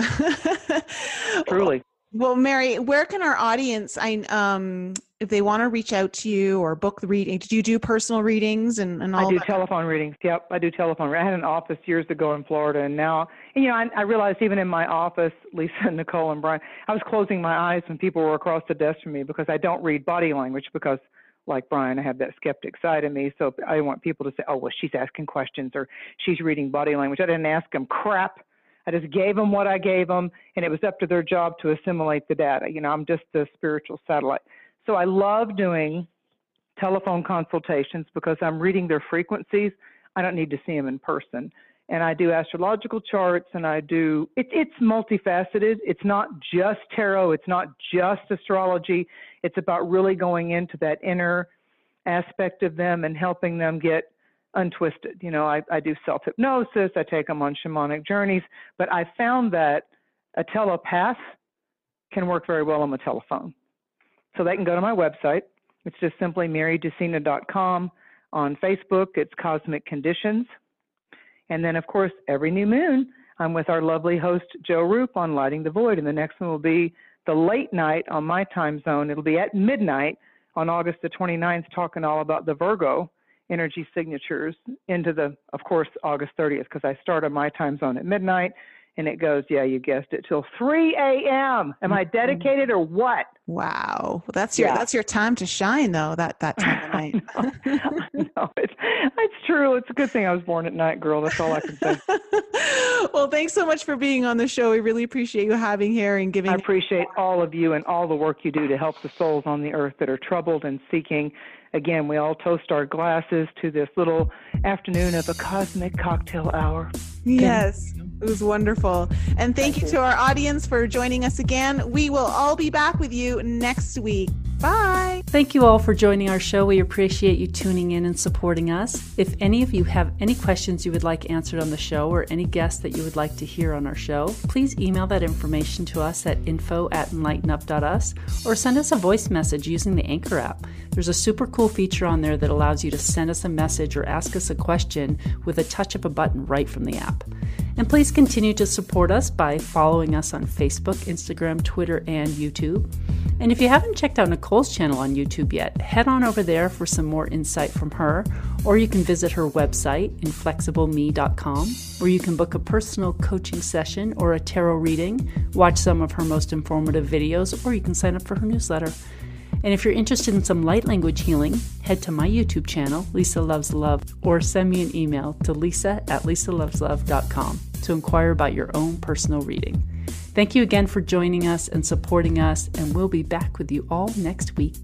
Truly. Well, Mary, where can our audience, I um, if they want to reach out to you or book the reading, did you do personal readings and, and all? I do that? telephone readings. Yep, I do telephone. I had an office years ago in Florida, and now, and, you know, I, I realized even in my office, Lisa and Nicole and Brian, I was closing my eyes when people were across the desk from me because I don't read body language because like Brian, I have that skeptic side of me. So I want people to say, oh, well, she's asking questions or she's reading body language. I didn't ask them crap. I just gave them what I gave them, and it was up to their job to assimilate the data. You know, I'm just the spiritual satellite. So I love doing telephone consultations because I'm reading their frequencies. I don't need to see them in person. And I do astrological charts and I do, it, it's multifaceted. It's not just tarot, it's not just astrology. It's about really going into that inner aspect of them and helping them get untwisted. You know, I, I do self hypnosis, I take them on shamanic journeys, but I found that a telepath can work very well on the telephone. So they can go to my website. It's just simply marydusina.com. On Facebook, it's Cosmic Conditions. And then, of course, every new moon, I'm with our lovely host, Joe Roop, on Lighting the Void. And the next one will be the late night on my time zone. It'll be at midnight on August the 29th, talking all about the Virgo energy signatures into the, of course, August 30th, because I start on my time zone at midnight and it goes, yeah, you guessed it, till 3 a.m. Am I mm-hmm. dedicated or what? Wow, well, that's your Yeah. that's your time to shine, though. That that time of night. no, it's it's true. It's a good thing I was born at night, girl. That's all I can say. well, thanks so much for being on the show. We really appreciate you having here and giving. I appreciate all of you and all the work you do to help the souls on the earth that are troubled and seeking. Again, we all toast our glasses to this little afternoon of a cosmic cocktail hour. Yes, it was wonderful. And thank, Thank you you. to our audience for joining us again. We will all be back with you next week. Bye. Thank you all for joining our show. We appreciate you tuning in and supporting us. If any of you have any questions you would like answered on the show or any guests that you would like to hear on our show, please email that information to us at info at enlightenup.us or send us a voice message using the Anchor app. There's a super cool feature on there that allows you to send us a message or ask us a question with a touch of a button right from the app. And please continue to support us by following us on Facebook, Instagram, Twitter, and YouTube. And if you haven't checked out Nicole's channel on YouTube yet, head on over there for some more insight from her, or you can visit her website, inflexibleme.com, where you can book a personal coaching session or a tarot reading, watch some of her most informative videos, or you can sign up for her newsletter. And if you're interested in some light language healing, head to my YouTube channel, Lisa Loves Love, or send me an email to lisa at lisaloveslove.com to inquire about your own personal reading. Thank you again for joining us and supporting us, and we'll be back with you all next week.